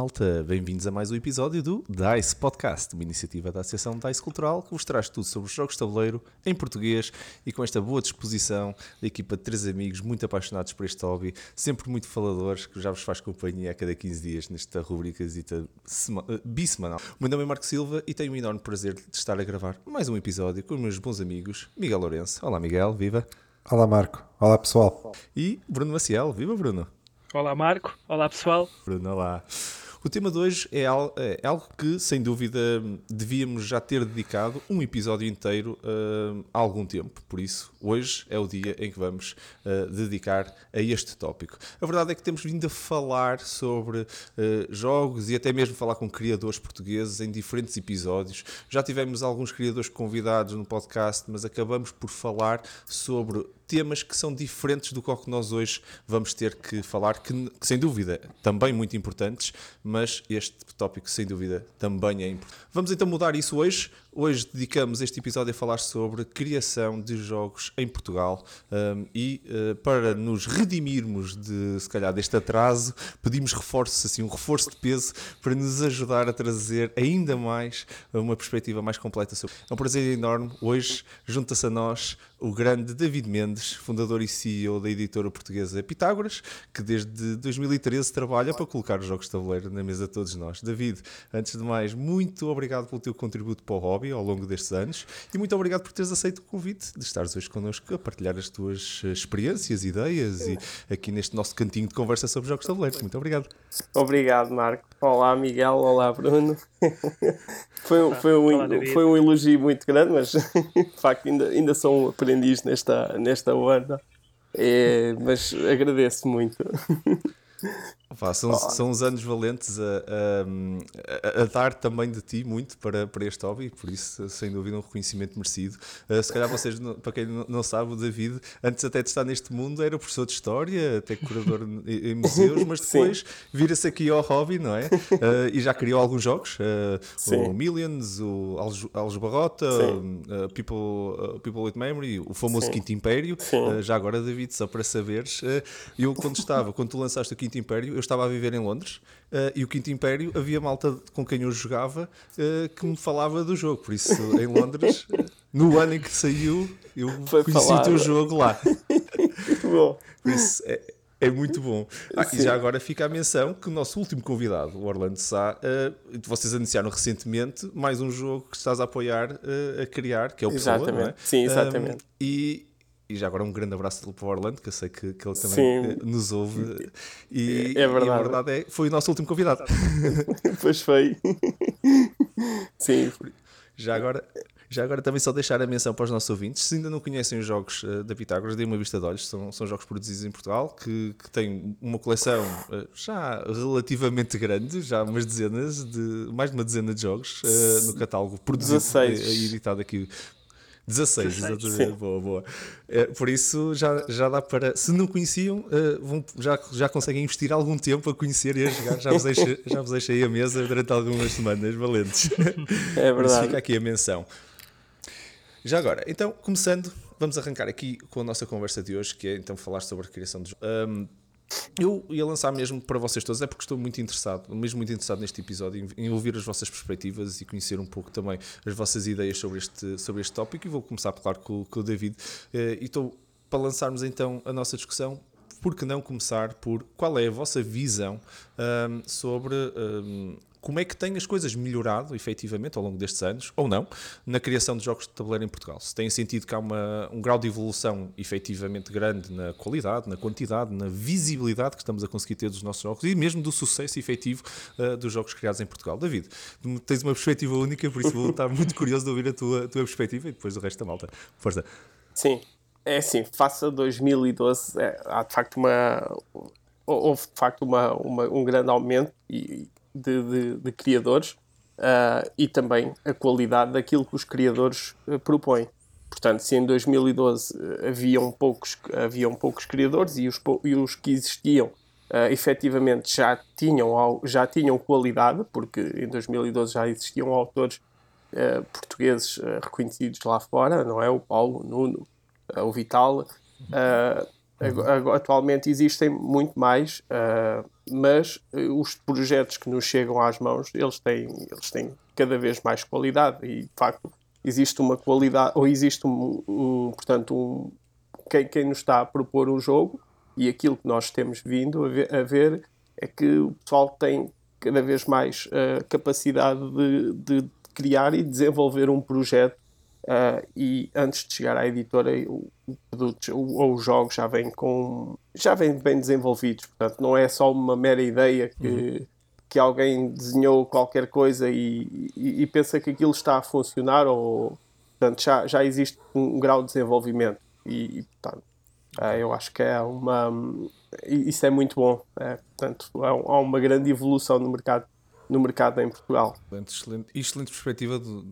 malta? Bem-vindos a mais um episódio do DICE Podcast, uma iniciativa da Associação DICE Cultural que vos traz tudo sobre os jogos de tabuleiro em português e com esta boa disposição da equipa de três amigos muito apaixonados por este hobby, sempre muito faladores, que já vos faz companhia a cada 15 dias nesta rubrica uh, bissemanal. O meu nome é Marco Silva e tenho o enorme prazer de estar a gravar mais um episódio com os meus bons amigos Miguel Lourenço. Olá Miguel, viva! Olá Marco, olá pessoal. E Bruno Maciel, viva Bruno! Olá Marco, olá pessoal. Bruno, olá. O tema de hoje é algo, é algo, que, sem dúvida, devíamos já ter dedicado um episódio inteiro uh, há algum tempo. Por isso, hoje é o dia em que vamos uh, dedicar a este tópico. A verdade é que temos vindo a falar sobre uh, jogos e até mesmo falar com criadores portugueses em diferentes episódios. Já tivemos alguns criadores convidados no podcast, mas acabamos por falar sobre temas que são diferentes do que nós hoje vamos ter que falar, que, que, sem dúvida também muito importantes, mas este tópico sem dúvida também é importante. Vamos então mudar isso hoje. Hoje dedicamos este episódio a falar sobre criação de jogos em Portugal um, e uh, para nos redimirmos de se calhar deste atraso, pedimos reforço, assim, um reforço de peso para nos ajudar a trazer ainda mais uma perspectiva mais completa sobre. É um prazer enorme. Hoje junta-se a nós o grande David Mendes, fundador e CEO da editora portuguesa Pitágoras, que desde 2013 trabalha para colocar os jogos de tabuleiro na mesa de todos nós. David, antes de mais, muito obrigado pelo teu contributo para o hobby ao longo destes anos e muito obrigado por teres aceito o convite de estares hoje connosco a partilhar as tuas experiências, ideias e aqui neste nosso cantinho de conversa sobre jogos de tabuleiro. Muito obrigado. Obrigado, Marco. Olá, Miguel. Olá, Bruno. foi, foi, um, foi um elogio muito grande, mas de facto ainda, ainda sou um aprendiz nesta, nesta onda. É, mas agradeço muito. São, são uns anos valentes a, a, a, dar também de ti muito para, para este hobby, por isso, sem dúvida, um reconhecimento merecido. Uh, se calhar vocês, para quem não sabe, o David, antes até de estar neste mundo, era professor de História, até curador em, museus, mas depois vira-se aqui ao hobby, não é? Uh, e já criou alguns jogos, uh, o Millions, o Algebarrota, People, People with Memory, o famoso Sim. Quinto Império. já agora, David, só para saberes, eu quando estava, quando tu lançaste o Quinto Império, eu estava a viver em Londres uh, e o Quinto Império havia malta com quem eu jogava uh, que me falava do jogo. Por isso, em Londres, no ano em que saiu, eu Foi conheci falar. o teu jogo lá. muito bom. Por isso, é, é muito bom. Ah, e já agora fica a menção que o nosso último convidado, o Orlando Sá, uh, vocês anunciaram recentemente mais um jogo que estás a apoiar, uh, a criar, que é o Pessoa, Exatamente. É? Sim, exatamente. Um, e e já agora um grande abraço para o Orlando, que eu sei que, que ele também Sim. nos ouve. E, é verdade. E a verdade é foi o nosso último convidado. pois foi. Sim. Já agora, já agora também só deixar a menção para os nossos ouvintes. Se ainda não conhecem os jogos uh, da Pitágoras, deem uma vista de olhos. São, são jogos produzidos em Portugal que, que têm uma coleção uh, já relativamente grande, já umas dezenas de mais de uma dezena de jogos uh, no catálogo produzido e editado aqui 16, exatamente. Boa, boa. É, por isso já, já dá para. Se não conheciam, uh, vão, já, já conseguem investir algum tempo a conhecer e a jogar. Já vos, já vos deixei a mesa durante algumas semanas valentes. É verdade. fica aqui a menção. Já agora, então, começando, vamos arrancar aqui com a nossa conversa de hoje, que é então falar sobre a criação de. Um, eu ia lançar mesmo para vocês todos, é porque estou muito interessado, mesmo muito interessado neste episódio, em, em, ouvir as vossas perspectivas e conhecer um pouco também as vossas ideias sobre este, sobre este tópico. E vou começar, claro, com, com o David. Uh, e estou para lançarmos então a nossa discussão. Por que não começar por qual é a vossa visão um, sobre como é que têm as coisas melhorado, efetivamente, ao longo destes anos, ou não, na criação de jogos de tabuleiro em Portugal? Se têm sentido que há uma, um grau de evolução efetivamente grande na qualidade, na quantidade, na visibilidade que estamos a conseguir ter dos nossos jogos e mesmo do sucesso efetivo uh, dos jogos criados em Portugal. David, tens uma perspectiva única, por isso vou estar muito curioso de ouvir a tua, tua perspectiva e depois o resto da malta. Força. Sim, é assim, face a 2012, é, há de facto uma. Houve de facto uma, uma um grande aumento e, de, de, de criadores uh, e também a qualidade daquilo que os criadores uh, propõem. Portanto, se em 2012 uh, haviam, poucos, haviam poucos criadores e os, e os que existiam uh, efetivamente já tinham, já tinham qualidade, porque em 2012 já existiam autores uh, portugueses uh, reconhecidos lá fora, não é? O Paulo, o Nuno, o Vital. Uhum. Atualmente existem muito mais, uh, mas os projetos que nos chegam às mãos, eles têm, eles têm cada vez mais qualidade e, de facto, existe uma qualidade, ou existe um, um portanto, um, quem, quem nos está a propor um jogo e aquilo que nós temos vindo a ver, a ver é que o pessoal tem cada vez mais uh, capacidade de, de, criar e desenvolver um projeto uh, e antes de chegar à editora o, o produto ou os jogos já vêm com já vêm bem desenvolvidos portanto não é só uma mera ideia que uhum. que alguém desenhou qualquer coisa e, e, e, pensa que aquilo está a funcionar ou portanto já, já existe um grau de desenvolvimento e, e portanto uh, eu acho que é uma isso é muito bom. É, portanto, há, uma grande evolução no mercado no mercado em Portugal. Excelente, excelente, excelente perspectiva de,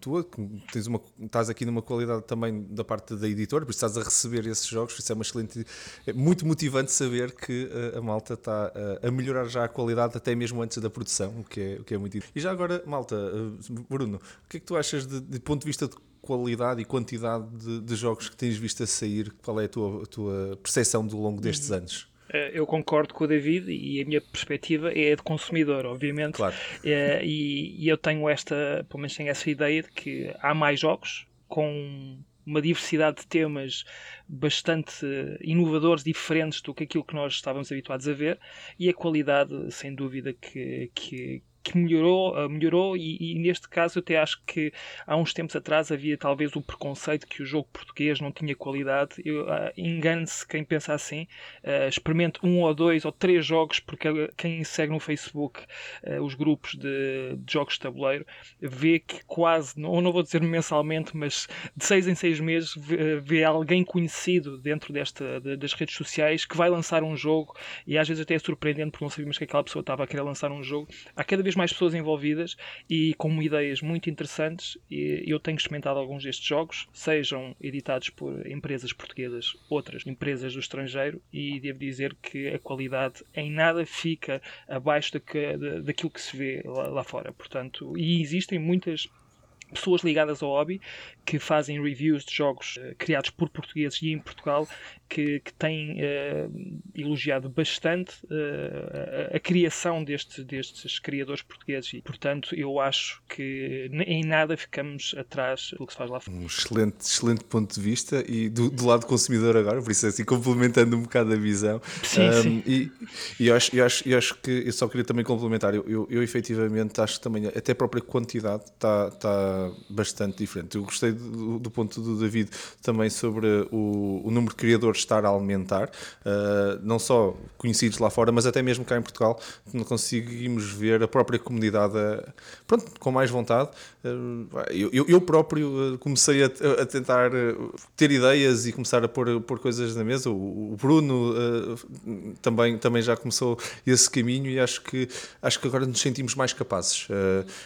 tua, que tens uma, estás aqui numa qualidade também da parte da editora, por isso estás a receber esses jogos, isso é uma excelente, é muito motivante saber que a, eh, a malta está a, a, melhorar já a qualidade até mesmo antes da produção, o que é, o que é muito E já agora, malta, eh, Bruno, o que é que tu achas de, de ponto de vista de qualidade e quantidade de, de, jogos que tens visto a sair? Qual é a tua, a tua percepção ao longo destes uhum. anos? Eh, eu concordo com o David e a minha perspectiva é de consumidor, obviamente. Claro. É, e, e, eu tenho esta, pelo menos tenho essa ideia de que há mais jogos com uma diversidade de temas bastante inovadores, diferentes do que aquilo que nós estávamos habituados a ver, e a qualidade, sem dúvida, que, que, que melhorou, uh, melhorou e, e, neste caso eu até acho que há uns tempos atrás havia talvez o preconceito que o jogo português não tinha qualidade. Uh, Engane-se quem pensa assim. Uh, experimente um ou dois ou três jogos, porque quem segue no Facebook uh, os grupos de, de, jogos de tabuleiro vê que quase, ou não vou dizer mensalmente, mas de seis em seis meses vê, vê alguém conhecido dentro desta, de, das redes sociais que vai lançar um jogo e às vezes até é surpreendente porque não sabíamos que aquela pessoa estava a querer lançar um jogo. Há cada vez vez mais pessoas envolvidas e com ideias muito interessantes. E eu tenho experimentado alguns destes jogos, sejam editados por empresas portuguesas, outras empresas do estrangeiro, e devo dizer que a qualidade em nada fica abaixo daquilo que se vê lá, lá fora. Portanto, e existem muitas pessoas ligadas ao hobby que fazem reviews de jogos uh, criados por portugueses e em Portugal que, que têm uh, elogiado bastante uh, a, a, criação deste, destes criadores portugueses e, portanto, eu acho que em nada ficamos atrás do que se faz lá fora. Um excelente, excelente ponto de vista e do, do lado consumidor agora, por isso é assim, complementando um bocado a visão. Sim, um, sim. E, e eu, acho, eu, acho, eu acho que eu só queria também complementar, eu, eu, eu efetivamente acho que também até a própria quantidade está, bastante diferente. Eu gostei do, do ponto do David também sobre o, o número de criadores estar a aumentar, uh, não só conhecidos lá fora, mas até mesmo cá em Portugal, não conseguimos ver a própria comunidade uh, pronto, com mais vontade. Uh, eu, eu, próprio comecei a, a, tentar ter ideias e começar a pôr, pôr coisas na mesa. O, o Bruno também, também já começou esse caminho e acho que, acho que agora nos sentimos mais capazes.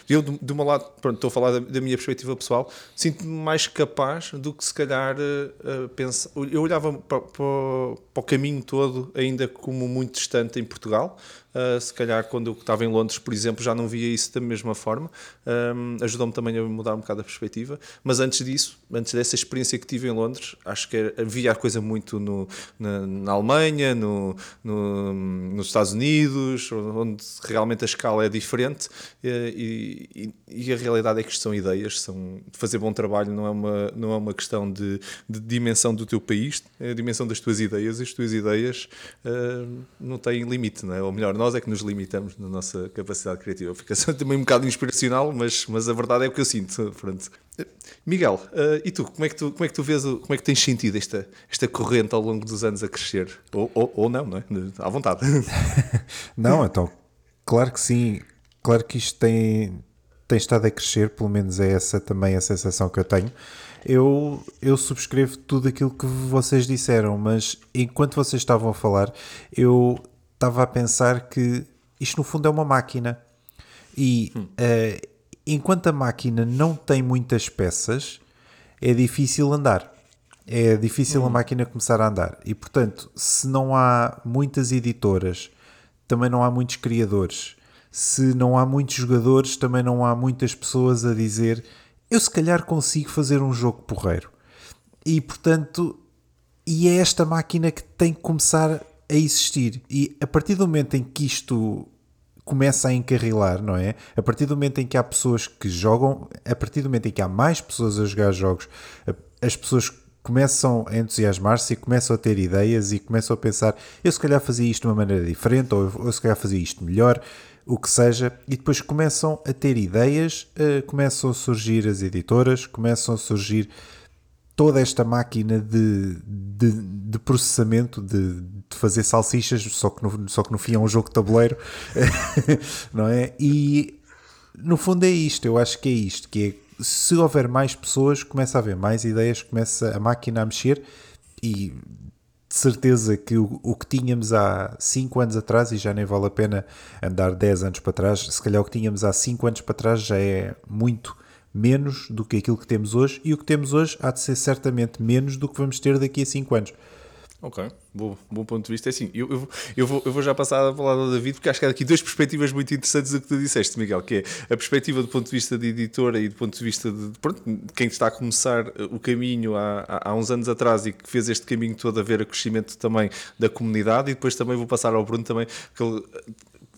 eu, de, de um lado, pronto, estou a falar da, da minha perspectiva pessoal, sinto-me mais capaz do que se calhar uh, pensa. Eu olhava para, para, para, o caminho todo ainda como muito distante em Portugal. Uh, se calhar quando eu estava em Londres, por exemplo, já não via isso da mesma forma. Um, Ajudou-me também a mudar um bocado a perspectiva. Mas antes disso, antes dessa experiência que tive em Londres, acho que havia a coisa muito no, na, na Alemanha, no, no, nos Estados Unidos, onde realmente a escala é diferente e, e, e, a realidade é que são ideias, são fazer bom trabalho não é uma, não é uma questão de, de dimensão do teu país, é a dimensão das tuas ideias e as tuas ideias uh, não têm limite, não é? ou melhor, nós é que nos limitamos na nossa capacidade criativa. Fica também um bocado inspiracional, mas, mas a verdade é o que eu sinto. Pronto. Miguel, uh, e tu como, é que tu, como é que tu vês, como é que tens sentido esta, esta corrente ao longo dos anos a crescer? Ou, ou, ou não, não é? À vontade. não, então, claro que sim. Claro que isto tem, tem estado a crescer, pelo menos é essa também a sensação que eu tenho. Eu, eu subscrevo tudo aquilo que vocês disseram, mas enquanto vocês estavam a falar, eu estava a pensar que isto no fundo é uma máquina. E hum. uh, enquanto a máquina não tem muitas peças, é difícil andar. É difícil a hum. máquina começar a andar. E portanto, se não há muitas editoras, também não há muitos criadores. Se não há muitos jogadores, também não há muitas pessoas a dizer eu se calhar consigo fazer um jogo porreiro. E portanto, e é esta máquina que tem que começar a existir. E a partir do momento em que isto começa a encarrilar, não é? A partir do momento em que há pessoas que jogam, a partir do momento em que há mais pessoas a jogar jogos, as pessoas começam a entusiasmar-se e começam a ter ideias e começam a pensar eu se calhar fazia isto de uma maneira diferente ou eu se calhar fazia isto melhor, o que seja, e depois começam a ter ideias, uh, começam a surgir as editoras, começam a surgir toda esta máquina de, de, de processamento, de, de, fazer salsichas, só que, no, só que no fim é um jogo de tabuleiro, não é? E no fundo é isto, eu acho que é isto, que é se houver mais pessoas, começa a haver mais ideias, começa a máquina a mexer e de certeza que o, o que tínhamos há 5 anos atrás, e já nem vale a pena andar 10 anos para trás, se calhar o que tínhamos há 5 anos para trás já é muito menos do que aquilo que temos hoje, e o que temos hoje há de ser certamente menos do que vamos ter daqui a 5 anos. Ok, bom, bom ponto de vista. É assim, eu, eu, eu, vou, eu vou já passar a palavra ao David, porque acho que há aqui duas perspectivas muito interessantes do que tu disseste, Miguel, que é a perspectiva do ponto de vista de editora e do ponto de vista de, pronto, quem está a começar o caminho há, há, uns anos atrás e que fez este caminho todo a ver o crescimento também da comunidade, e depois também vou passar ao Bruno também, que ele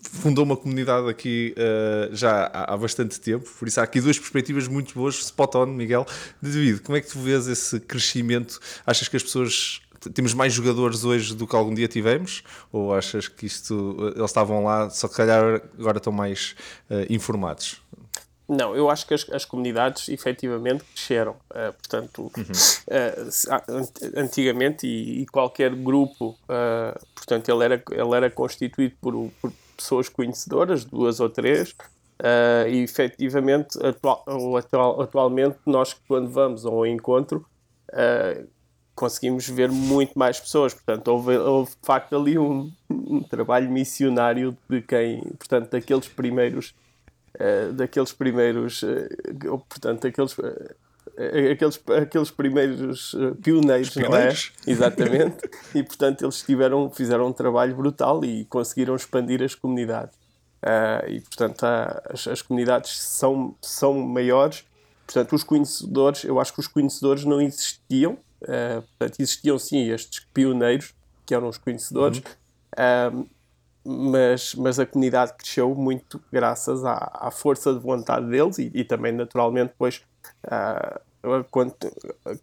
fundou uma comunidade aqui uh, já há, há, bastante tempo, por isso há aqui duas perspectivas muito boas, spot on, Miguel. David, como é que tu vês esse crescimento? Achas que as pessoas temos mais jogadores hoje do que algum dia tivemos? Ou achas que isto eles estavam lá, só que calhar agora estão mais uh, informados? Não, eu acho que as, as comunidades efetivamente cresceram. Uh, portanto, uhum. uh, antigamente, e, e, qualquer grupo, uh, portanto, ele era, ele era constituído por, por pessoas conhecedoras, duas ou três, e efetivamente, atual, atual, atualmente, nós quando vamos a um encontro, conseguimos ver muito mais pessoas. Portanto, houve, houve de facto ali um, um trabalho missionário de quem, portanto, daqueles primeiros, uh, daqueles primeiros, uh, portanto, daqueles. Uh, aqueles, aqueles primeiros pioneiros, não é? Exatamente. e portanto eles tiveram, fizeram um trabalho brutal e conseguiram expandir as comunidades. e portanto as, as comunidades são, são maiores. Portanto, os conhecedores, eu acho que os conhecedores não existiam, Uh, portanto, existiam sim estes pioneiros, que eram os conhecedores, uhum. uh, mas, mas a comunidade cresceu muito graças à, à força de vontade deles e, e também, naturalmente, depois, uh, quando,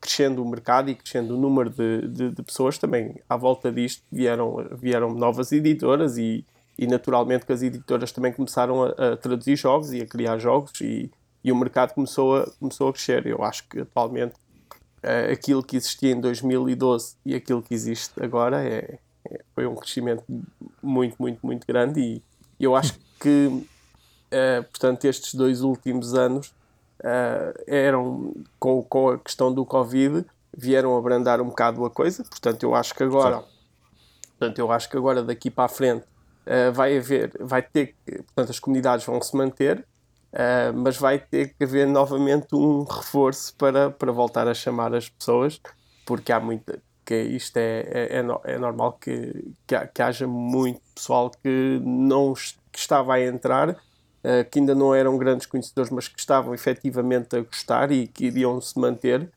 crescendo o mercado e crescendo o número de, de, de, pessoas, também à volta disto vieram, vieram novas editoras e, e naturalmente que as editoras também começaram a, a traduzir jogos e a criar jogos e, e o mercado começou a, começou a crescer. Eu acho que atualmente uh, aquilo que existia em 2012 e aquilo que existe agora é, é, foi um crescimento muito, muito, muito grande e eu acho que, uh, portanto, estes dois últimos anos uh, eram, com, com a questão do Covid, vieram abrandar um bocado a coisa, portanto, eu acho que agora, portanto, eu acho que agora daqui para a frente vai haver, vai ter, portanto, as comunidades vão se manter, Uh, mas vai ter que haver novamente um reforço para, para voltar a chamar as pessoas, porque há muita. que isto é, é, é, é normal que, que, haja muito pessoal que não que estava a entrar, uh, que ainda não eram grandes conhecedores, mas que estavam efetivamente a gostar e que iriam se manter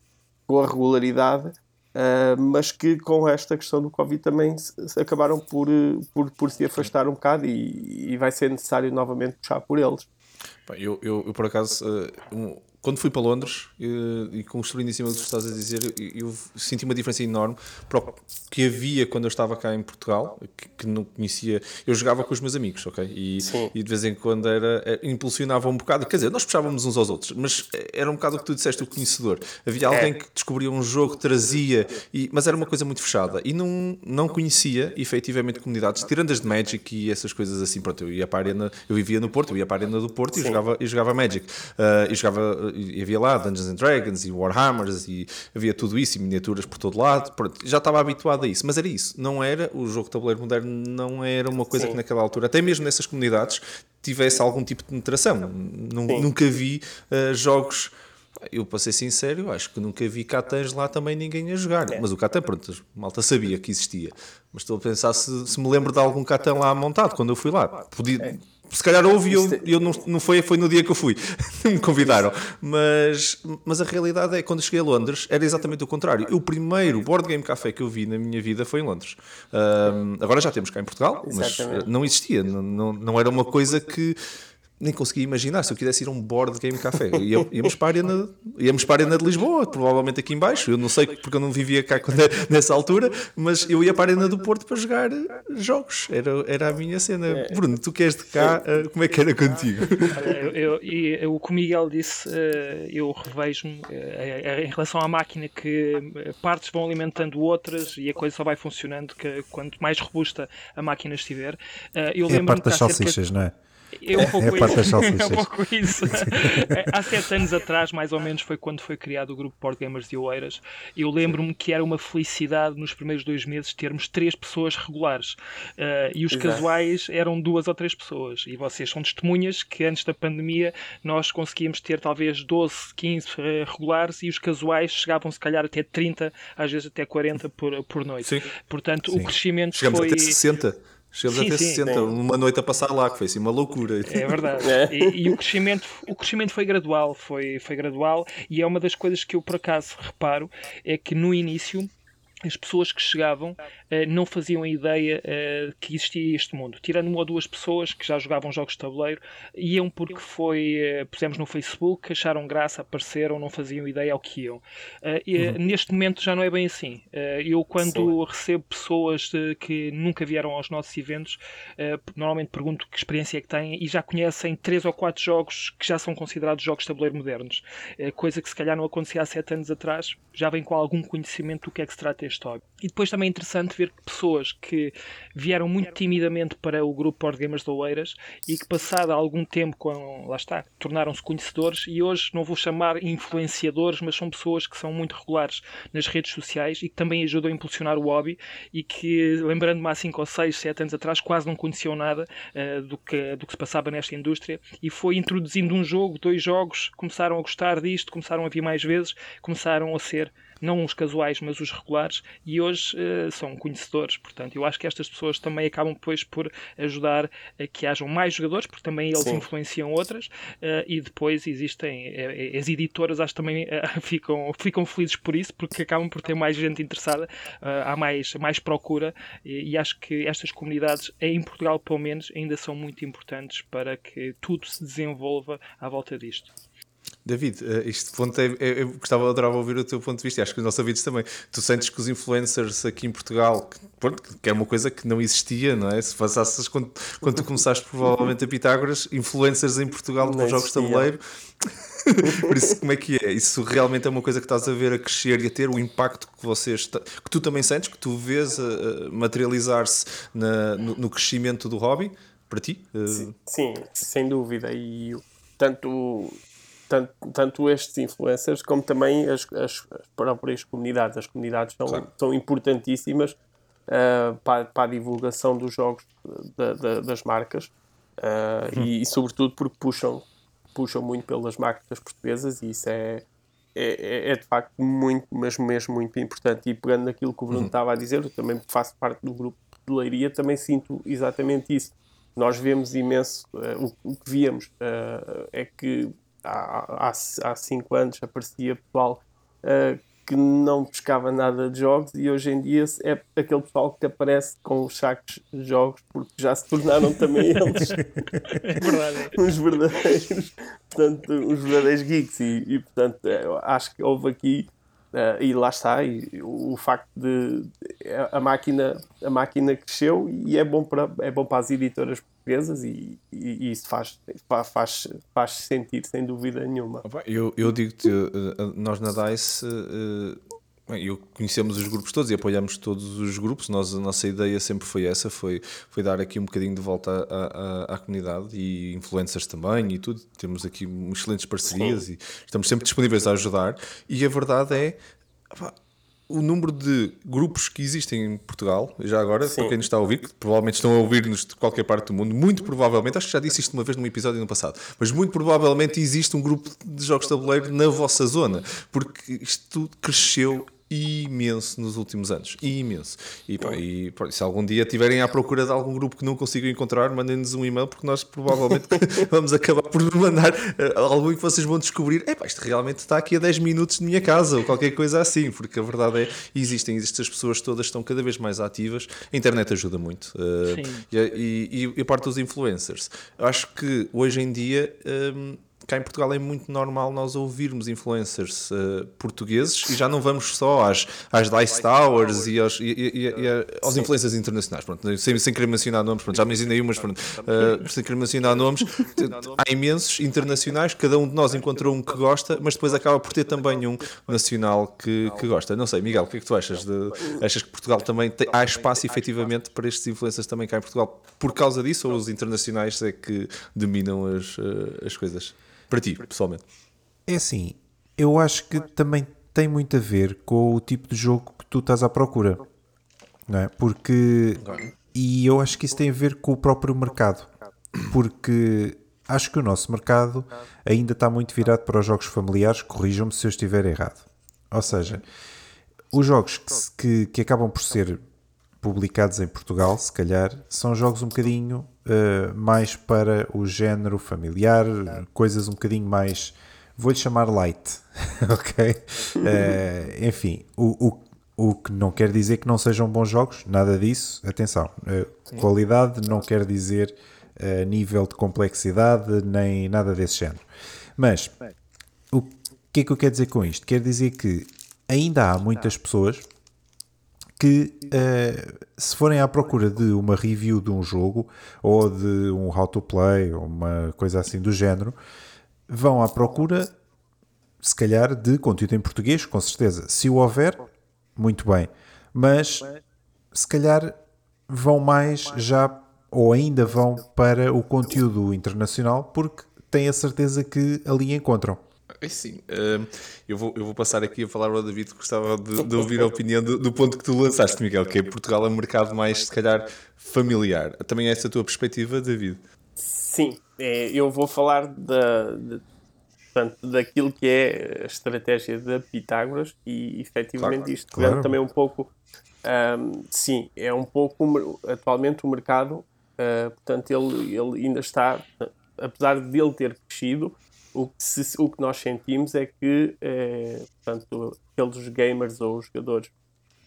com a regularidade. Uh, mas que com esta questão do Covid também acabaram por, por, por se afastar um bocado e, e vai ser necessário novamente puxar por eles. Eu, eu, eu, por acaso, uh, quando fui para Londres uh, e construindo em cima do que estás a dizer, eu, eu, senti uma diferença enorme para o que havia quando eu estava cá em Portugal, que, que não conhecia. Eu jogava com os meus amigos, ok? E, e de vez em quando era, era, impulsionava um bocado. Quer dizer, nós puxávamos uns aos outros, mas era um bocado o que tu disseste, o conhecedor. Havia alguém que descobria um jogo, trazia, e, mas era uma coisa muito fechada e não, não conhecia efetivamente comunidades, tirando as de Magic e essas coisas assim. Pronto, eu ia para a arena, eu vivia no Porto, eu ia para a arena do Porto e jogava, e jogava Magic. Uh, e jogava e havia lá Dungeons and Dragons e Warhammers e havia tudo isso e miniaturas por todo lado. Pronto, já estava habituado a isso, mas era isso. Não era o jogo de tabuleiro moderno, não era uma coisa Sim. que naquela altura, até mesmo nessas comunidades, tivesse algum tipo de penetração. Nunca vi uh, jogos. Eu, para ser sincero, acho que nunca vi Catans lá também ninguém a jogar. É. Mas o Catan, pronto, malta sabia que existia. Mas estou a pensar se, se me lembro de algum Catan lá montado quando eu fui lá. Podia, se calhar houve e eu, eu não, não foi, foi no dia que eu fui, me convidaram. Mas, mas a realidade é que quando cheguei a Londres era exatamente o contrário. O primeiro board game café que eu vi na minha vida foi em Londres. Um, agora já temos cá em Portugal, mas não existia, não, não, não era uma coisa que nem conseguia imaginar se eu quisesse ir a um board game café. Íamos para a arena, íamos para a arena de Lisboa, provavelmente aqui embaixo. Eu não sei porque eu não vivia cá nessa altura, mas eu ia para a arena do Porto para jogar jogos. Era, era a minha cena. É. Bruno, tu que és de cá, eh, como é que era contigo? Eu, eu, o que o Miguel disse, eh, eu revejo-me eh, em relação à máquina que partes vão alimentando outras e a coisa só vai funcionando que quanto mais robusta a máquina estiver. Eu é a parte das salsichas, não é? É um pouco é isso. É um pouco isso. Há sete anos atrás, mais ou menos, foi quando foi criado o grupo Port Gamers de Oeiras. Eu lembro-me que era uma felicidade nos primeiros dois meses termos três pessoas regulares. Uh, e os Exato. casuais eram duas ou três pessoas. E vocês são testemunhas que antes da pandemia nós conseguíamos ter talvez 12, 15 regulares e os casuais chegavam se calhar até 30, às vezes até 40 por, por noite. Sim. Portanto, Sim. o crescimento Chegamos foi... até 60. Chegamos sim, até sim, 60, tem. uma noite a passar lá, que foi assim uma loucura. É verdade. É. E, e, o, crescimento, o crescimento foi gradual, foi, foi gradual, e é uma das coisas que eu por acaso reparo, é que no início as pessoas que chegavam uh, não faziam a ideia uh, que existia este mundo. Tirando uma ou duas pessoas que já jogavam jogos de tabuleiro, iam porque foi, uh, pusemos no Facebook, acharam graça, apareceram, não faziam ideia ao que iam. E, uhum. Neste momento já não é bem assim. eu, quando Sim. recebo pessoas que nunca vieram aos nossos eventos, normalmente pergunto que experiência é que têm e já conhecem três ou quatro jogos que já são considerados jogos de tabuleiro modernos. coisa que se calhar não acontecia há sete anos atrás, já vem com algum conhecimento do que é que se trata E depois também é interessante ver que pessoas que vieram muito timidamente para o grupo Board Gamers de Oeiras e que passado algum tempo, com, lá está, tornaram-se conhecedores e hoje não vou chamar influenciadores, mas são pessoas que são muito regulares nas redes sociais e que também ajudam a impulsionar o hobby e que, lembrando-me há 5 ou 6, 7 anos atrás, quase não conheciam nada uh, do, que, do que se passava nesta indústria e foi introduzindo um jogo, dois jogos, começaram a gostar disto, começaram a vir mais vezes, começaram a ser não os casuais, mas os regulares, e hoje uh, são conhecedores. Portanto, eu acho que estas pessoas também acabam depois por ajudar a que hajam mais jogadores, porque também eles Sim. influenciam outras, uh, e depois existem uh, as editoras, acho que também ficam, ficam felizes por isso, porque acabam por ter mais gente interessada, há mais, mais procura, e, e acho que estas comunidades, em Portugal pelo menos, ainda são muito importantes para que tudo se desenvolva à volta disto. David, este ponto é, é, eu gostava, adorava ouvir o teu ponto de vista e acho que os nossos ouvintes também. Tu sentes que os influencers aqui em Portugal, que, que é uma coisa que não existia, não é? Se passasses quando, quando tu começaste provavelmente a Pitágoras, influencers em Portugal com jogos de tabuleiro. Por isso, como é que é? Isso realmente é uma coisa que estás a ver a crescer e a ter o impacto que vocês que tu também sentes, que tu vês a, materializar-se no, no, crescimento do hobby para ti? Sim, sim sem dúvida. E tanto tanto, tanto estes influencers como também as, as, próprias comunidades. As comunidades são, claro. são importantíssimas uh, para, para, a divulgação dos jogos da, da, das marcas uh, hum. e, e, sobretudo, porque puxam, puxam muito pelas marcas portuguesas e isso é, é, é, é de facto muito, mesmo, mesmo muito importante. E pegando naquilo que o Bruno uhum. estava a dizer, eu também faço parte do grupo de Leiria, também sinto exatamente isso. Nós vemos imenso, uh, o, o, que víamos uh, é que há, há, há cinco anos aparecia pessoal uh, que não pescava nada de jogos e hoje em dia é aquele pessoal que aparece com os sacos de jogos porque já se tornaram também eles. Uns verdadeiros. Portanto, uns verdadeiros geeks e, e portanto é, acho que houve aqui Uh, e lá está, e o, facto de a máquina, a máquina cresceu e é bom para, é bom para as editoras portuguesas e, e, e isso faz, faz, faz sentir sem dúvida nenhuma. Eu, eu digo-te, eh, nós na DICE eh, eu conhecemos os grupos todos e apoiamos todos os grupos. Nós, a nossa ideia sempre foi essa: foi, foi dar aqui um bocadinho de volta à, à, à comunidade e influencers também e tudo. Temos aqui excelentes parcerias Sim. e estamos sempre disponíveis a ajudar. E a verdade é. o número de grupos que existem em Portugal, já agora, Sim. para quem nos está a ouvir, que provavelmente estão a ouvir-nos de qualquer parte do mundo, muito provavelmente, acho que já disse isto uma vez num episódio no passado, mas muito provavelmente existe um grupo de jogos de tabuleiro na vossa zona, porque isto cresceu imenso nos últimos anos. Imenso. E, pá, e pá, se algum dia tiverem à procura de algum grupo que não consigam encontrar, mandem-nos um e-mail, porque nós provavelmente vamos acabar por mandar uh, algo que vocês vão descobrir. É pá, isto realmente está aqui a 10 minutos de minha casa, ou qualquer coisa assim, porque a verdade é existem, existem as pessoas todas estão cada vez mais ativas. A internet ajuda muito. Uh, e, e, e, a parte dos influencers. Acho que hoje em dia. Um, cá em Portugal é muito normal nós ouvirmos influencers uh, portugueses e já não vamos só às, às Dice Towers e aos, e, e, e, aos influencers internacionais. Pronto, sem, sem querer mencionar nomes, pronto, já mencionei umas, pronto, uh, sem querer mencionar nomes. Há imensos internacionais, cada um de nós encontrou um que gosta, mas depois acaba por ter também um nacional que, que gosta. Não sei, Miguel, o que é que tu achas? De, achas que Portugal também tem, há espaço efetivamente para estes influencers também cá em Portugal por causa disso ou os internacionais é que dominam as, uh, as coisas? Para ti, pessoalmente. É assim, eu acho que também tem muito a ver com o tipo de jogo que tu estás à procura. Não é? Porque. E eu acho que isso tem a ver com o próprio mercado. Porque acho que o nosso mercado ainda está muito virado para os jogos familiares. Corrijam-me se eu estiver errado. Ou seja, os jogos que, que, que acabam por ser publicados em Portugal, se calhar, são jogos um bocadinho uh, mais para o género familiar, coisas um bocadinho mais, vou-lhe chamar light, ok? Uh, enfim, o, o, o que não quer dizer que não sejam bons jogos, nada disso, atenção, uh, qualidade não quer dizer nível de complexidade, nem nada desse género. Mas, o que é que eu quero dizer com isto? Quer dizer que ainda há muitas pessoas que uh, se forem à procura de uma review de um jogo ou de um how to play ou uma coisa assim do género, vão à procura, se calhar, de conteúdo em português, com certeza. Se o houver, muito bem. Mas se calhar vão mais já ou ainda vão para o conteúdo internacional porque têm a certeza que ali encontram. É sim, uh, eu, vou, eu vou passar aqui a falar ao David que gostava de, de ouvir a opinião do, do, ponto que tu lançaste, Miguel, que é Portugal é um mercado mais, se calhar, familiar. Também é essa a tua perspectiva, David? Sim, é, eu vou falar da, de, portanto, daquilo que é a estratégia da Pitágoras e efetivamente claro, isto claro. também um pouco. Um, sim, é um pouco atualmente o mercado, uh, portanto, ele, ele ainda está, apesar de ele ter crescido, o que, se, o que nós sentimos é que é, portanto, aqueles gamers ou jogadores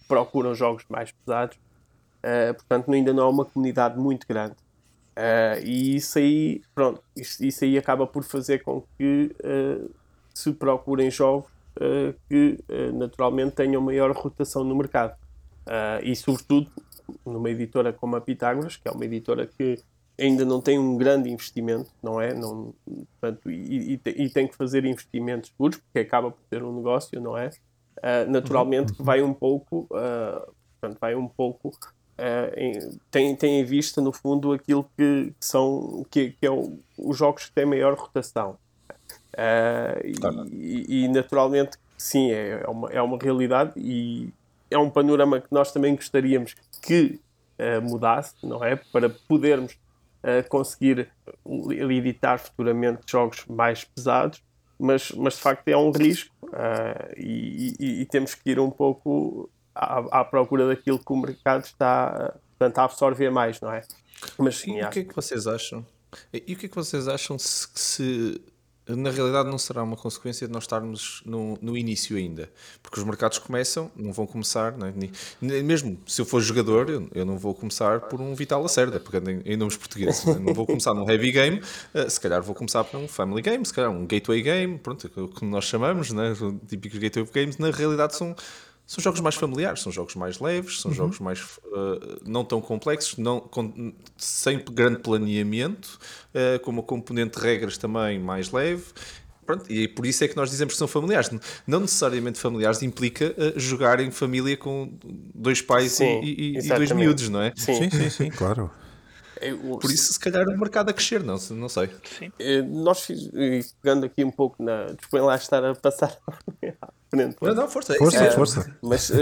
procuram jogos mais pesados, uh, portanto ainda não há uma comunidade muito grande. Uh, e isso aí, pronto, isso, isso, aí acaba por fazer com que se procurem jogos que naturalmente tenham maior rotação no mercado. e sobretudo numa editora como a Pitágoras, que é uma editora que ainda não tem um grande investimento, não é? Não, portanto, e, e, e, tem que fazer investimentos puros, porque acaba por ser um negócio, não é? Uh, naturalmente que vai um pouco, uh, portanto, vai um pouco, uh, em, tem, tem em vista, no fundo, aquilo que, são, que, que é o, os jogos que têm maior rotação. Claro. E, e, naturalmente, sim, é, é, uma, é uma realidade e é um panorama que nós também gostaríamos que mudasse, não é? Para podermos conseguir editar futuramente jogos mais pesados, mas, mas de facto é um risco uh, e, e, e, temos que ir um pouco à, à, procura daquilo que o mercado está portanto, a absorver mais, não é? Mas sim, e o que é que vocês acham? E o que é que vocês acham se, se na realidade não será uma consequência de nós estarmos no, no início ainda, porque os mercados começam, não vão começar, não é? mesmo se eu for jogador, eu, eu, não vou começar por um Vital Lacerda, pegando em, em nomes portugueses, não, é? não vou começar num heavy game, uh, se calhar vou começar por um family game, se calhar um gateway game, pronto, o que nós chamamos, né? típicos gateway games, na realidade são são jogos mais familiares, são jogos mais leves, são uhum. jogos mais uh, não tão complexos, não, com, sem grande planeamento, uh, com uma componente de regras também mais leve. Pronto, e por isso é que nós dizemos que são familiares. Não necessariamente familiares implica uh, jogar em família com dois pais sim, e, e, e, dois miúdos, não é? Sim, sim, sim, sim claro. Por isso, se calhar, o mercado a crescer, não, não sei. Sim. Nós, pegando aqui um pouco na. Desculpem lá estar a passar frente. Não, não, força. Força, é, força. Mas uh,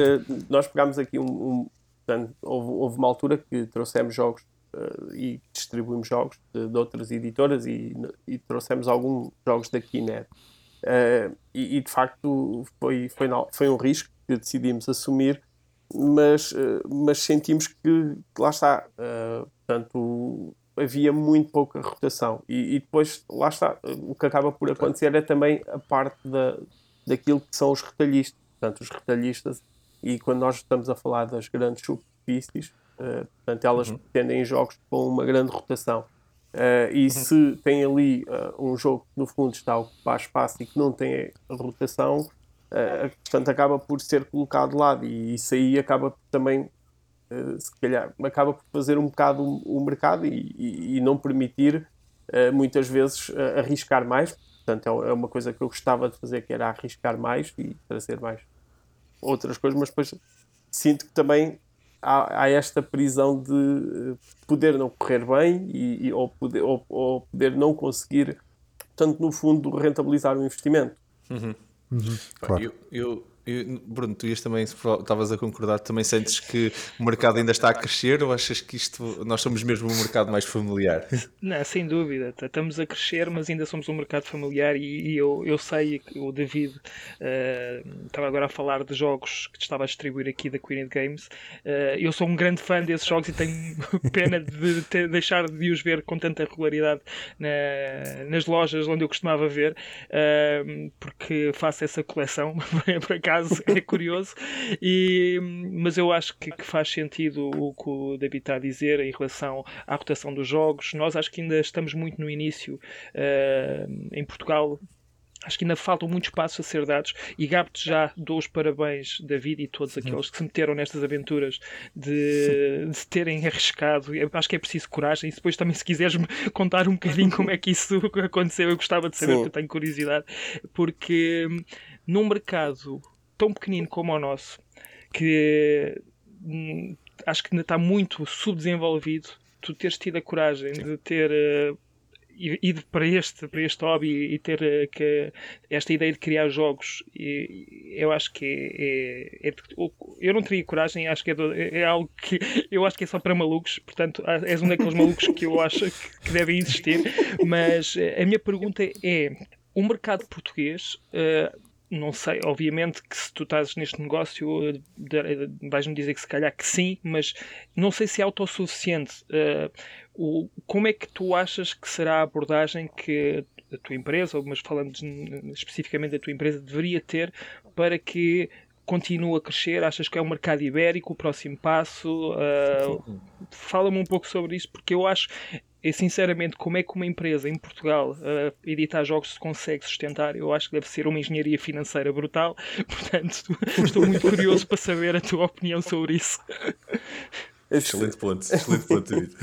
nós pegámos aqui um. um portanto, houve, houve, uma altura que trouxemos jogos uh, e distribuímos jogos de, de outras editoras e, e, trouxemos alguns jogos da Kinect. Uh, e, e, de facto foi, foi, foi um risco que decidimos assumir, mas, mas sentimos que, lá está, portanto, havia muito pouca rotação. E, e, depois, lá está, o que acaba por acontecer é também a parte da, daquilo que são os retalhistas. Portanto, os retalhistas, e quando nós estamos a falar das grandes superfícies, uh, portanto, elas uhum. pretendem jogos com uma grande rotação. Uh, e uhum. se tem ali uh, um jogo que no fundo está a ocupar espaço e que não tem a rotação, uh, portanto acaba por ser colocado de lado e isso aí acaba também se calhar acaba por fazer um bocado o, o mercado e, e, e, não permitir muitas vezes arriscar mais portanto é, é uma coisa que eu gostava de fazer que era arriscar mais e trazer mais outras coisas mas depois sinto que também há, há, esta prisão de eh, poder não correr bem e, e ou, poder, ou, ou, poder não conseguir, tanto no fundo, rentabilizar o investimento. Uhum. Uhum. Claro. Eu, Bruno, tu ias também, estavas a concordar, também sentes que o mercado ainda está a crescer ou achas que isto, nós somos mesmo um mercado mais familiar? Não, sem dúvida, estamos a crescer, mas ainda somos um mercado familiar e, e eu, eu sei que o David uh, estava agora a falar de jogos que estava a distribuir aqui da Queen Games. Uh, eu sou um grande fã desses jogos e tenho pena de ter, deixar de os ver com tanta regularidade na, nas lojas onde eu costumava ver, uh, porque faço essa coleção, por acaso caso é curioso, e, mas eu acho que, que, faz sentido o que o David está a dizer em relação à rotação dos jogos. Nós acho que ainda estamos muito no início uh, em Portugal. Acho que ainda faltam muitos passos a ser dados e Gapto já dou os parabéns, David e todos aqueles que se meteram nestas aventuras de, de terem arriscado. Eu acho que é preciso coragem. E depois também, se quiseres me contar um bocadinho como é que isso aconteceu, eu gostava de saber, Sim. porque eu tenho curiosidade. Porque hum, num mercado tão pequenino como o nosso, que hum, acho que ainda está muito subdesenvolvido, tu teres tido a coragem Sim. de ter uh, ido para este, para este hobby e ter uh, que, esta ideia de criar jogos, e, eu acho que é, é, é, Eu não teria coragem, acho que é, é, algo que eu acho que é só para malucos, portanto, és um daqueles malucos que eu acho que, que devem existir. Mas uh, a minha pergunta é: o mercado português. Uh, não sei, obviamente que se tu estás neste negócio vais-me dizer que se calhar que sim, mas não sei se é autossuficiente. Uh, o, como é que tu achas que será a abordagem que a tua empresa, mas falando especificamente da tua empresa, deveria ter para que continue a crescer? Achas que é um mercado ibérico o próximo passo? Uh, Fala-me um pouco sobre isso, porque eu acho e sinceramente, como é que uma empresa em Portugal uh, editar jogos se consegue sustentar? Eu acho que deve ser uma engenharia financeira brutal. Portanto, estou muito curioso para saber a tua opinião sobre isso. Excelente ponto, excelente ponto, David.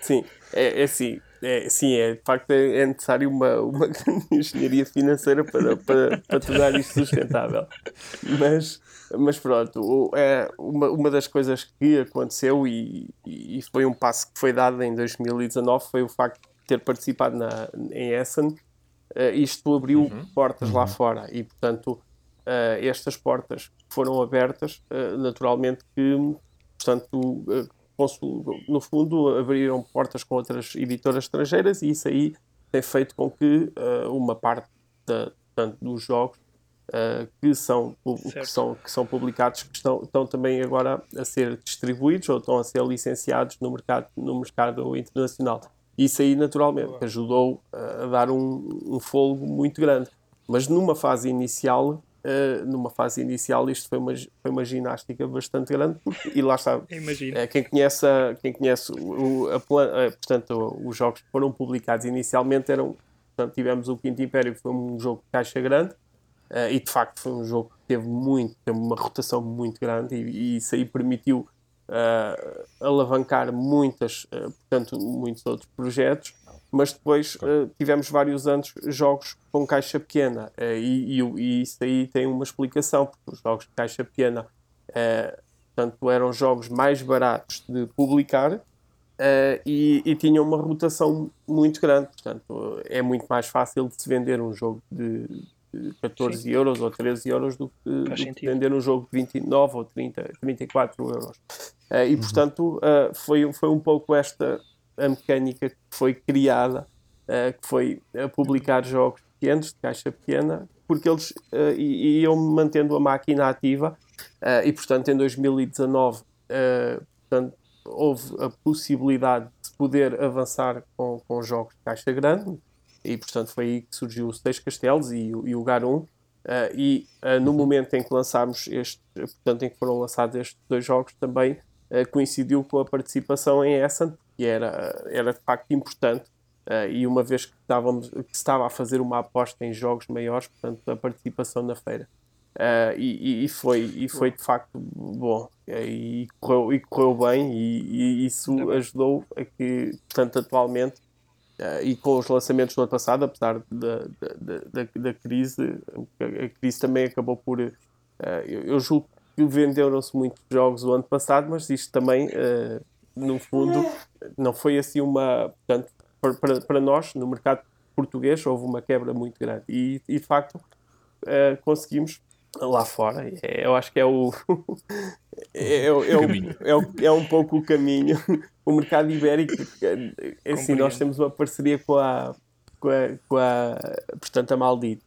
Sim, é, é assim. É, sim, é, de facto é, é necessário uma, uma grande engenharia financeira para, para, para tornar isto sustentável. Mas, mas pronto, é, uma, uma das coisas que aconteceu e, e foi um passo que foi dado em 2019 foi o facto de ter participado na, em Essen. Uh, isto abriu uhum. portas uhum. lá fora e, portanto, uh, estas portas foram abertas, uh, naturalmente que, portanto, no fundo, abriram portas com outras editoras estrangeiras e isso aí tem feito com que uma parte da, portanto, dos jogos uh, que, são, que, são, que são publicados que estão, estão também agora a ser distribuídos ou estão a ser licenciados no mercado, no mercado internacional. Isso aí, naturalmente, ajudou a dar um, um folgo muito grande. Mas numa fase inicial, Uh, numa fase inicial isto foi uma, foi uma ginástica bastante grande porque, e lá está uh, quem conhece, a, quem conhece o, a, uh, portanto, os jogos que foram publicados inicialmente eram portanto, tivemos o Quinto Império que foi um jogo de caixa grande Uh, e de facto foi um jogo que teve muito, teve uma rotação muito grande e, e isso aí permitiu uh, alavancar muitas, uh, portanto, muitos outros projetos, mas depois tivemos vários anos jogos com caixa pequena e, e, e, isso aí tem uma explicação, porque os jogos de caixa pequena portanto, eram jogos mais baratos de publicar e, e tinham uma rotação muito grande, portanto é muito mais fácil de se vender um jogo de 14 Sim. euros ou 13 euros do que, do que vender um jogo de 29 ou 30, 34 euros. Uh, e uhum. portanto uh, foi, foi um pouco esta a mecânica que foi criada, uh, que foi publicar jogos pequenos, de caixa pequena, porque eles iam mantendo a máquina ativa Uh, e, portanto, em 2019, uh, portanto, houve a possibilidade de poder avançar com, com jogos de caixa grande, e, portanto, foi aí que surgiu os Seis Castelos e, e o Garum. Uh, e no uhum. momento em que lançámos este, portanto, em que foram lançados estes dois jogos, também coincidiu com a participação em Essen, que era, era de facto importante Uh, e uma vez que, estávamos, que estava a fazer uma aposta em jogos maiores, portanto, a participação na feira. Uh, e, e, foi, e foi de facto bom e correu, e correu bem e, e isso ajudou a que, portanto, atualmente uh, e com os lançamentos do ano passado, apesar da, da, da, da crise, a crise também acabou por eu, eu, julgo venderam-se muitos jogos o ano passado, mas isto também no fundo não foi assim uma portanto, para, para nós, no mercado português, houve uma quebra muito grande. E, e de facto, uh, conseguimos lá fora. É, eu acho que é o. é, é, é, o, é, o, é um pouco o caminho. O mercado ibérico, é, assim, nós temos uma parceria com a, com a, com a portanto, a Maldito.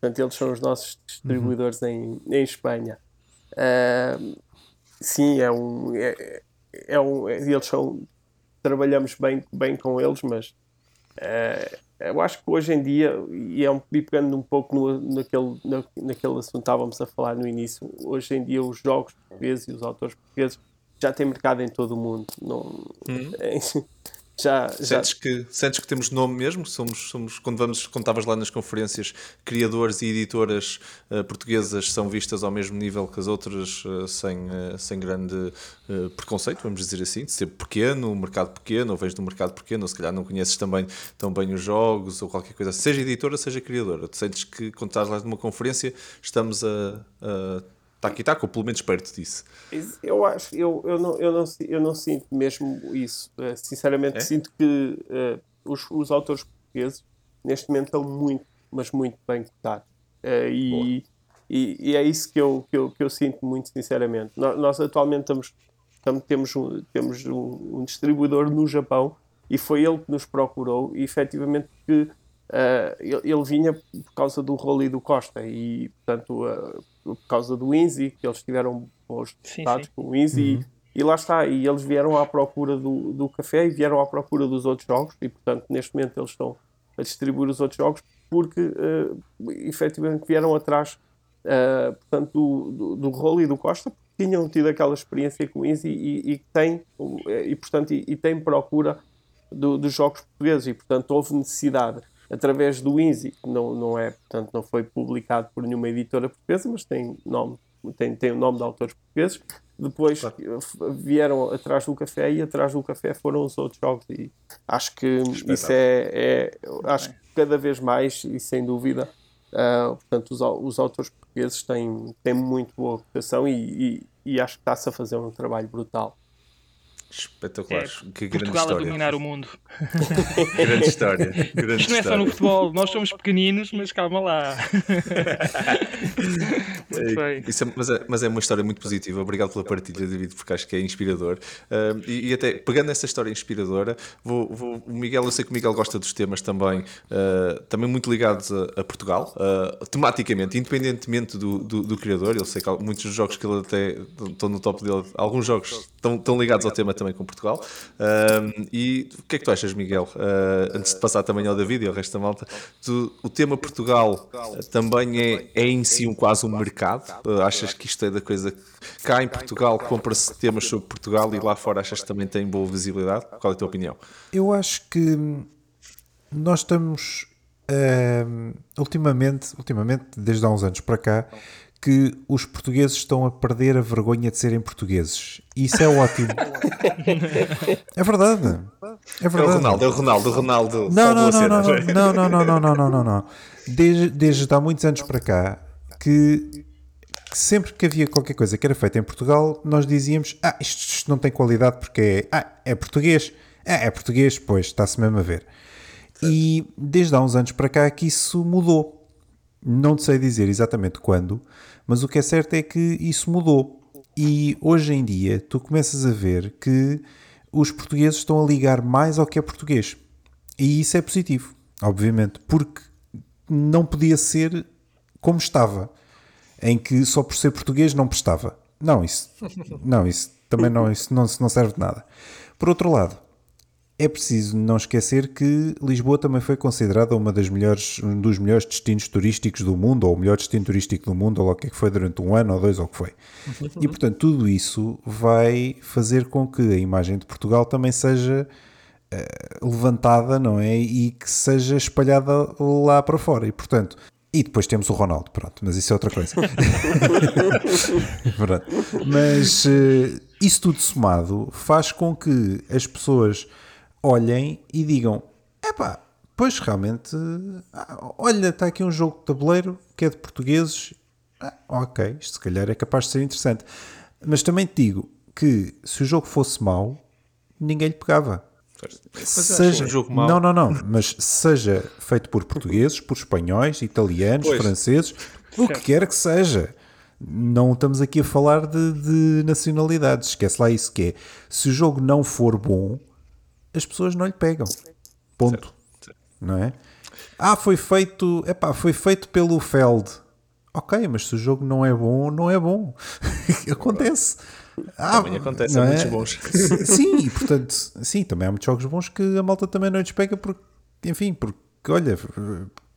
Portanto, eles são os nossos distribuidores uhum. em, em Espanha. Uh, sim, é um. É, é um eles são trabalhamos bem, bem com eles, mas uh, eu acho que hoje em dia, e é um, e pegando um pouco no, naquele, na, naquele assunto que estávamos a falar no início, hoje em dia os jogos portugueses e os autores portugueses já têm mercado em todo o mundo. Não, uhum. já, sentes, já... Que, sentes que temos nome mesmo? Somos, somos quando, vamos, quando estavas lá nas conferências, criadores e editoras uh, portuguesas são vistas ao mesmo nível que as outras, uh, sem, uh, sem grande preconceito, vamos dizer assim, de ser pequeno, um mercado pequeno, ou de um mercado pequeno, ou se calhar não conheces também tão bem os jogos ou qualquer coisa, seja editora, seja criadora. Sentes que quando estás lá numa conferência estamos a, a Está aqui, está, ou pelo menos perto disso. Eu acho, eu, eu, não, eu, não, eu não sinto mesmo isso. Eh, sinceramente, é? sinto que uh, os, os autores portugueses neste momento estão muito, mas muito bem cotados. Uh, e, e, e, é isso que eu, que eu, que eu sinto muito sinceramente. Nós, nós atualmente estamos, estamos, temos, um, temos um, um, distribuidor no Japão e foi ele que nos procurou e efetivamente que uh, ele, ele, vinha por causa do Roli do Costa e portanto por causa do Inzi, que eles tiveram bons resultados com o Inzi, uhum. e, e, lá está, e eles vieram à procura do, do café e vieram à procura dos outros jogos, e portanto neste momento eles estão a distribuir os outros jogos porque uh, efetivamente vieram atrás uh, portanto, do, do, do Rolo e do Costa, porque tinham tido aquela experiência com o Inzi e, e, tem, e, portanto, e, e tem procura do, dos jogos portugueses, e portanto houve necessidade através do INSI, que não, não é, portanto, não foi publicado por nenhuma editora portuguesa, mas tem nome, tem, tem o nome de autores portugueses. Depois claro. vieram atrás do café e atrás do café foram os outros jogos. E acho que isso é, é acho que cada vez mais e sem dúvida, uh, portanto, os, os autores portugueses têm, têm muito boa reputação e, e, e acho que está-se a fazer um trabalho brutal. Espetacular. É, que grande Portugal história. a dominar o mundo. grande história. Grande Isto não é só no futebol, nós somos pequeninos, mas calma lá. é, isso é, mas, é, mas, é, uma história muito positiva. Obrigado pela partilha, David, porque acho que é inspirador. Uh, e, e, até pegando essa história inspiradora, vou, vou, o Miguel, eu sei que o Miguel gosta dos temas também, uh, também muito ligados a, a Portugal, uh, tematicamente, independentemente do, do, do, criador. Eu sei que muitos dos jogos que ele até estão no top dele, alguns jogos estão, estão ligados ao tema também com Portugal. E o que é que tu achas, Miguel? Uh, antes de passar também ao David e ao resto da malta, tu, o tema Portugal também é, é em si um, quase um mercado? Uh, achas que isto é da coisa cá em Portugal compra-se temas sobre Portugal e lá fora achas que também tem boa visibilidade? Qual é a tua opinião? Eu acho que nós estamos uh, ultimamente, ultimamente, desde há uns anos para cá, que os portugueses estão a perder a vergonha de serem portugueses. Isso é ótimo. é verdade. É verdade. É o Ronaldo, é o Ronaldo, o Ronaldo. Não, não, não, não, não, não, não, não, não, não, não, não. Desde, desde há muitos anos para cá que, que, sempre que havia qualquer coisa que era feita em Portugal, nós dizíamos: Ah, isto, isto não tem qualidade porque é, ah, é português. Ah, é português, pois, está-se mesmo a ver. E desde há uns anos para cá que isso mudou não sei dizer exatamente quando, mas o que é certo é que isso mudou. E hoje em dia tu começas a ver que os portugueses estão a ligar mais ao que é português. E isso é positivo, obviamente, porque não podia ser como estava. em que só por ser português não prestava. Não, isso, não, isso também não, isso não, não serve de nada. Por outro lado, é preciso não esquecer que Lisboa também foi considerada uma das melhores, um dos melhores destinos turísticos do mundo, ou o melhor destino turístico do mundo, ou o que é que foi durante um ano ou dois, ou o que foi. E portanto, tudo isso vai fazer com que a imagem de Portugal também seja uh, levantada, não é? E que seja espalhada lá para fora. E portanto, e depois temos o Ronaldo, pronto, mas isso é outra coisa. mas uh, isso tudo somado faz com que as pessoas olhem e digam: epá, pois realmente, ah, olha, está aqui um jogo de tabuleiro que é de portugueses. Ah, ok, isto se calhar é capaz de ser interessante. Mas também te digo que se o jogo fosse mau, ninguém lhe pegava. seja, um jogo mau. Não, não, não, mas seja feito por portugueses, por espanhóis, italianos, pois. franceses, o que quer que seja. Não estamos aqui a falar de, de nacionalidades, esquece lá isso que é. Se o jogo não for bom, as pessoas não lhe pegam. Ponto. Certo, Não é? Ah, foi feito, epá, foi feito pelo Feld. Ok, mas se o jogo não é bom, não é bom. acontece. Ah, também acontece, há é? muitos bons. Sim, e portanto, sim, também há muitos jogos bons que a malta também não lhes pega porque, enfim, porque, olha,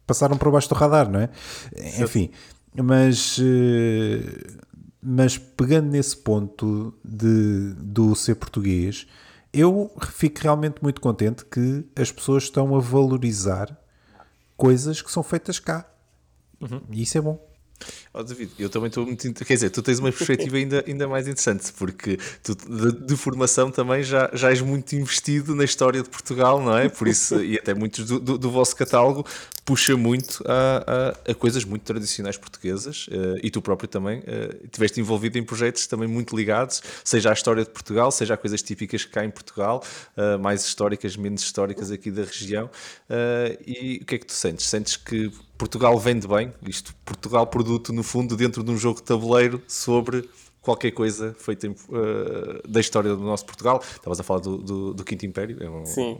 passaram por baixo do radar, não é? Certo. Enfim, mas, eh, mas pegando nesse ponto de, do ser português, eu fico realmente muito contente que as pessoas estão a valorizar coisas que são feitas cá. Uhum. E isso é bom. Oh, David, eu também estou muito. Quer dizer, tu tens uma perspectiva ainda, ainda mais interessante, porque tu de, de, formação também já, já és muito investido na história de Portugal, não é? Por isso, e até muitos do, do, do vosso catálogo puxa muito a, a, a, coisas muito tradicionais portuguesas uh, e tu próprio também uh, envolvido em projetos também muito ligados, seja à história de Portugal, seja a coisas típicas cá em Portugal, uh, mais históricas, menos históricas aqui da região. e o que é que tu sentes? Sentes que Portugal vende bem, isto, Portugal produto no fundo dentro de um jogo de tabuleiro sobre qualquer coisa feita uh, da história do nosso Portugal. Estavas a falar do, do, do Quinto Império. É um, Sim.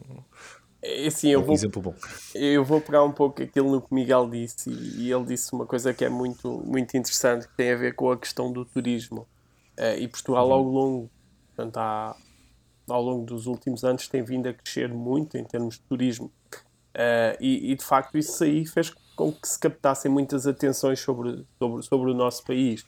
É assim, eu, é um vou, exemplo bom. eu vou pegar um pouco aquilo no que o Miguel disse e, e, ele disse uma coisa que é muito, muito interessante que tem a ver com a questão do turismo. Uh, e Portugal uhum. ao longo, portanto, há, ao longo dos últimos anos tem vindo a crescer muito em termos de turismo. Uh, e, e, de facto isso aí fez com que se captassem muitas atenções sobre, sobre, sobre o nosso país.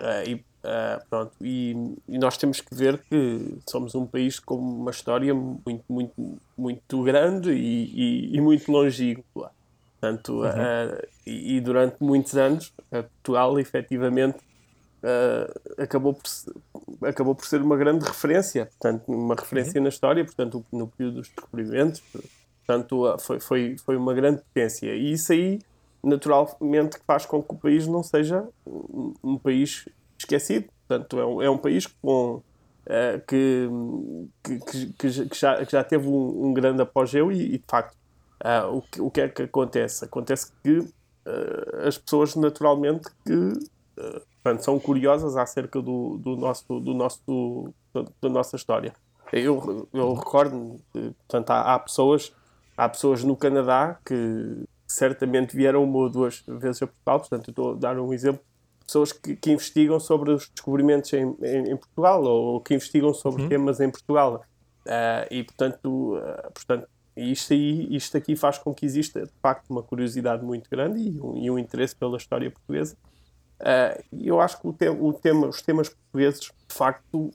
Uh, e, uh, pronto, e, e, nós temos que ver que somos um país com uma história muito, muito, muito grande e, e, e muito longínqua. Portanto, uhum. uh, e, durante muitos anos, Portugal efetivamente acabou, por, acabou por ser uma grande referência, portanto, uma referência uhum. na história, portanto, no período dos descobrimentos, Portanto, foi, foi, foi uma grande potência. E isso aí, naturalmente, faz com que o país não seja um, país esquecido. Portanto, é um, é um país com, uh, que, que, que, já, que já teve um, um grande apogeu e, e de facto, uh, o, que, o que é que acontece? Acontece que uh, as pessoas, naturalmente, que portanto, são curiosas acerca do, do nosso, do nosso, da nossa história. Eu, eu recordo, portanto, há, há pessoas há pessoas no Canadá que certamente vieram uma ou duas vezes a Portugal, portanto, estou a dar um exemplo, pessoas que, que investigam sobre os descobrimentos em, em, em Portugal ou, que investigam sobre uhum. temas em Portugal. Uh, e, portanto, uh, portanto isto, aí, isto aqui faz com que exista, de facto, uma curiosidade muito grande e um, e um interesse pela história portuguesa. Uh, e eu acho que o, te o tema, os temas portugueses, de facto,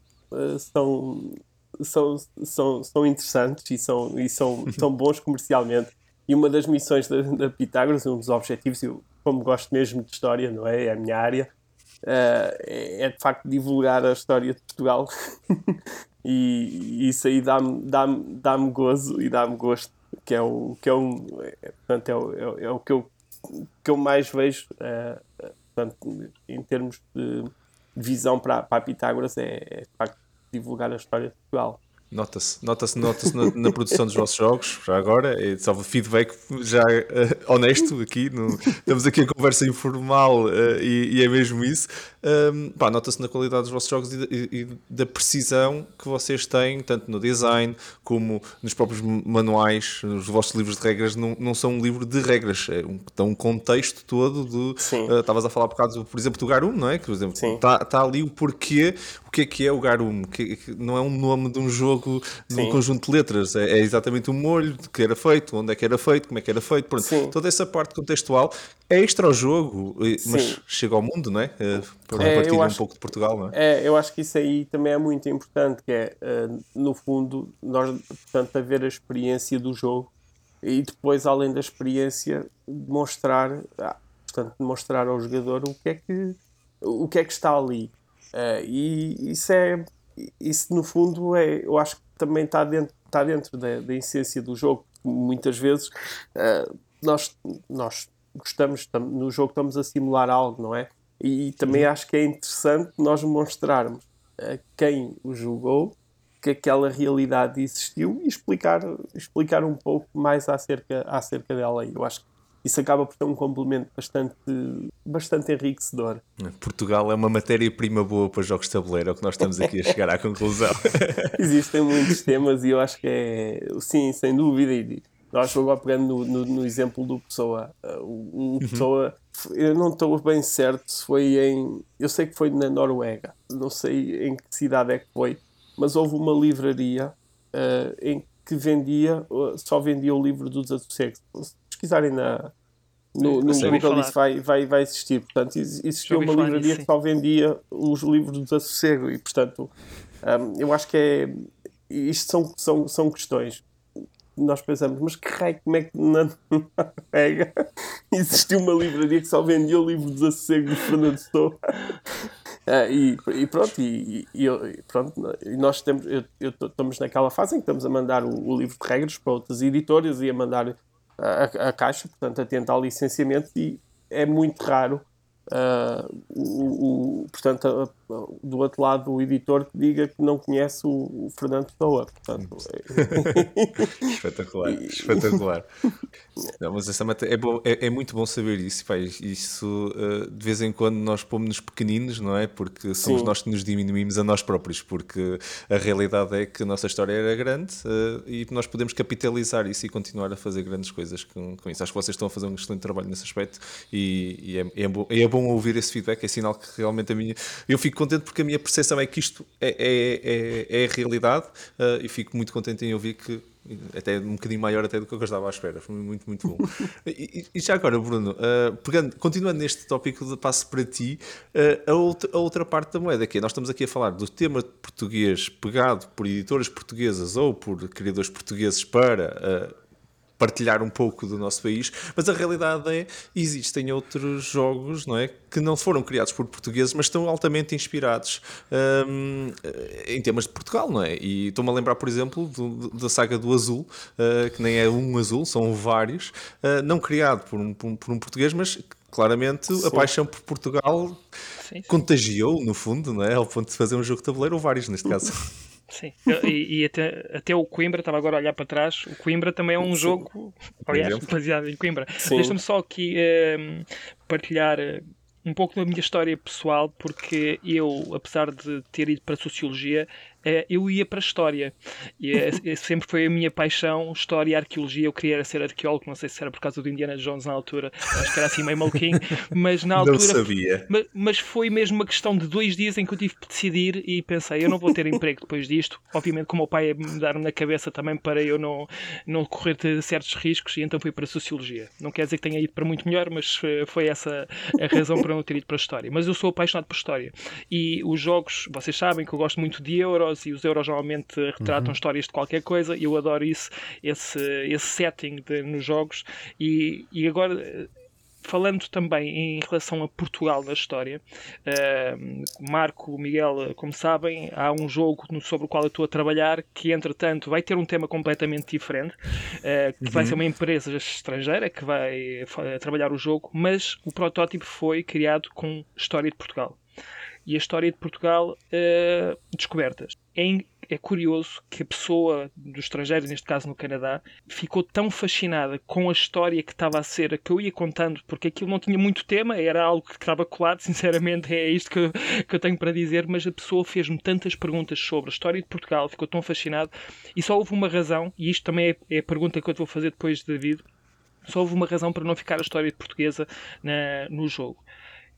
são são, são, são interessantes e são, e são, são bons comercialmente. E uma das missões da, da Pitágoras, um dos objetivos, eu, como gosto mesmo de história, não é? É a minha área, uh, é, é, de facto divulgar a história de Portugal. e, e, isso aí dá-me dá -me, dá -me gozo e dá-me gosto, que é o, que é um, é, portanto, é, o, é, é, o que eu, que eu mais vejo, uh, portanto, em termos de visão para, para a Pitágoras, é, é de facto divulgar a história de Portugal. Nota-se, nota-se, nota-se na, na, produção dos vossos jogos, já agora, só feedback já uh, honesto aqui, no, estamos aqui a conversa informal uh, e, e, é mesmo isso. um, pá, nota-se na qualidade dos vossos jogos e, e, e, da precisão que vocês têm, tanto no design como nos próprios manuais, nos vossos livros de regras. Não, não são um livro de regras, é um, um contexto todo do. Uh, estavas uh, a falar por causa, por exemplo, do Garum, não é? Que, por exemplo, está tá ali o porquê, o que é que é o Garum, que, que não é um nome de um jogo, de um conjunto de letras, é, é, exatamente o molho, de que era feito, onde é que era feito, como é que era feito, pronto, toda essa parte contextual é extra ao jogo, mas Sim. chega ao mundo, não é? Eh, para é, partilhar um pouco de Portugal, não é? é? Eu acho que isso aí também é muito importante, que é, uh, no fundo, nós, portanto, haver a experiência do jogo e depois, além da experiência, demonstrar, ah, portanto, demonstrar ao jogador o que é que, o que, é que está ali. Uh, e isso é, isso no fundo, é, eu acho que também está dentro, está dentro da, da essência do jogo. Muitas vezes uh, nós, nós gostamos, no jogo estamos a simular algo, não é? E também acho que é interessante nós mostrarmos a quem o julgou que aquela realidade existiu e explicar, explicar um pouco mais acerca, acerca dela. Eu acho que isso acaba por ter um complemento bastante, bastante enriquecedor. Portugal é uma matéria-prima boa para jogos de tabuleiro, é o que nós estamos aqui a chegar à conclusão. Existem muitos temas e eu acho que é, sim, sem dúvida, e nós agora pegando no, no, no, exemplo do Pessoa, uh, um uhum. Pessoa, eu não estou bem certo se foi em. Eu sei que foi na Noruega, não sei em que cidade é que foi, mas houve uma livraria uh, em que vendia, uh, só vendia o livro do Desassossego. Pesquisarem na, no, no Google isso vai, vai, vai existir. Portanto, existia uma livraria que só vendia os livros do Desassossego e, portanto, um, eu acho que é. Isto são, são, são questões nós pensamos, mas que raio, como é que na Noruega existiu uma livraria que só vendia o livro dos Assossegos de Fernando Pessoa? Uh, e, e, pronto, e, e, e pronto, nós temos, eu, eu, estamos naquela fase em que estamos a mandar o, o, livro de regras para outras editoras e a mandar a, a, caixa, portanto, a tentar licenciamento, e é muito raro Uh, o, o, portanto, do outro lado, o editor que diga que não conhece o, o Fernando Pessoa. Portanto, é... espetacular, espetacular. Não, mas essa é, bom, é, é, muito bom saber isso. Pá, isso uh, de vez em quando nós pomos-nos pequeninos, não é? Porque somos Sim. nós que nos diminuímos a nós próprios. Porque a realidade é que a nossa história era grande uh, e nós podemos capitalizar isso e continuar a fazer grandes coisas com, com isso. Acho que vocês estão a fazer um excelente trabalho nesse aspecto e, e é, é, bom, é bom ouvir esse feedback, é sinal que realmente a minha. Eu fico contente porque a minha percepção é que isto é, é, é, é a realidade uh, e fico muito contente em ouvir que até um bocadinho maior até do que eu estava à espera. Foi muito, muito bom. e, e, já agora, Bruno, uh, pegando, continuando neste tópico, de passo para ti uh, a, outra, a outra parte da moeda, que é, nós estamos aqui a falar do tema português pegado por editoras portuguesas ou por criadores portugueses para partilhar um pouco do nosso país, mas a realidade é existem outros jogos, não é, que não foram criados por portugueses, mas estão altamente inspirados um, em temas de Portugal, não é? E estou-me a lembrar, por exemplo, do, da saga do Azul, uh, que nem é um azul, são vários, uh, não criado por um, por um, por português, mas claramente a paixão por Portugal sim, sim. contagiou, no fundo, não é? Ao ponto de fazer um jogo de tabuleiro, ou vários neste caso. Sim, e, e, até, até o Coimbra, estava agora a olhar para trás, o Coimbra também é um Sim. jogo, aliás, baseado em Coimbra. Deixa-me só aqui uh, partilhar uh, um pouco da minha história pessoal, porque eu, apesar de ter ido para a Sociologia, eu ia para a história. E é, é, sempre foi a minha paixão, história e arqueologia. Eu queria ser arqueólogo, não sei se era por causa do Indiana Jones na altura, acho que era assim meio maluquinho, mas na altura. Não sabia. Mas, mas, foi mesmo uma questão de dois dias em que eu tive que decidir e pensei, eu não vou ter emprego depois disto. Obviamente, como o pai ia me dar na cabeça também para eu não, não correr certos riscos, e então fui para a Sociologia. Não quer dizer que tenha ido para muito melhor, mas foi essa a razão para não ter ido para a História. Mas eu sou apaixonado por História. E os jogos, vocês sabem que eu gosto muito de Euro euros e os euros geralmente retratam uhum. histórias de qualquer coisa e eu adoro isso, esse, esse setting de, nos jogos. E, e agora falando também em relação a Portugal da história, uh, Marco, Miguel, como sabem, há um jogo sobre o qual eu estou a trabalhar que, entretanto, vai ter um tema completamente diferente, uh, que uhum. vai ser uma empresa estrangeira que vai trabalhar o jogo, mas o protótipo foi criado com história de Portugal e a história de Portugal uh, descobertas. É, é curioso que a pessoa do estrangeiro, neste caso no Canadá, ficou tão fascinada com a história que estava a ser, que eu ia contando, porque aquilo não tinha muito tema, era algo que estava colado, sinceramente, é isto que eu, que eu tenho para dizer, mas a pessoa fez-me tantas perguntas sobre a história de Portugal, ficou tão fascinado, e só houve uma razão, e isto também é, é a pergunta que eu te vou fazer depois, David, só houve uma razão para não ficar a história portuguesa na, no jogo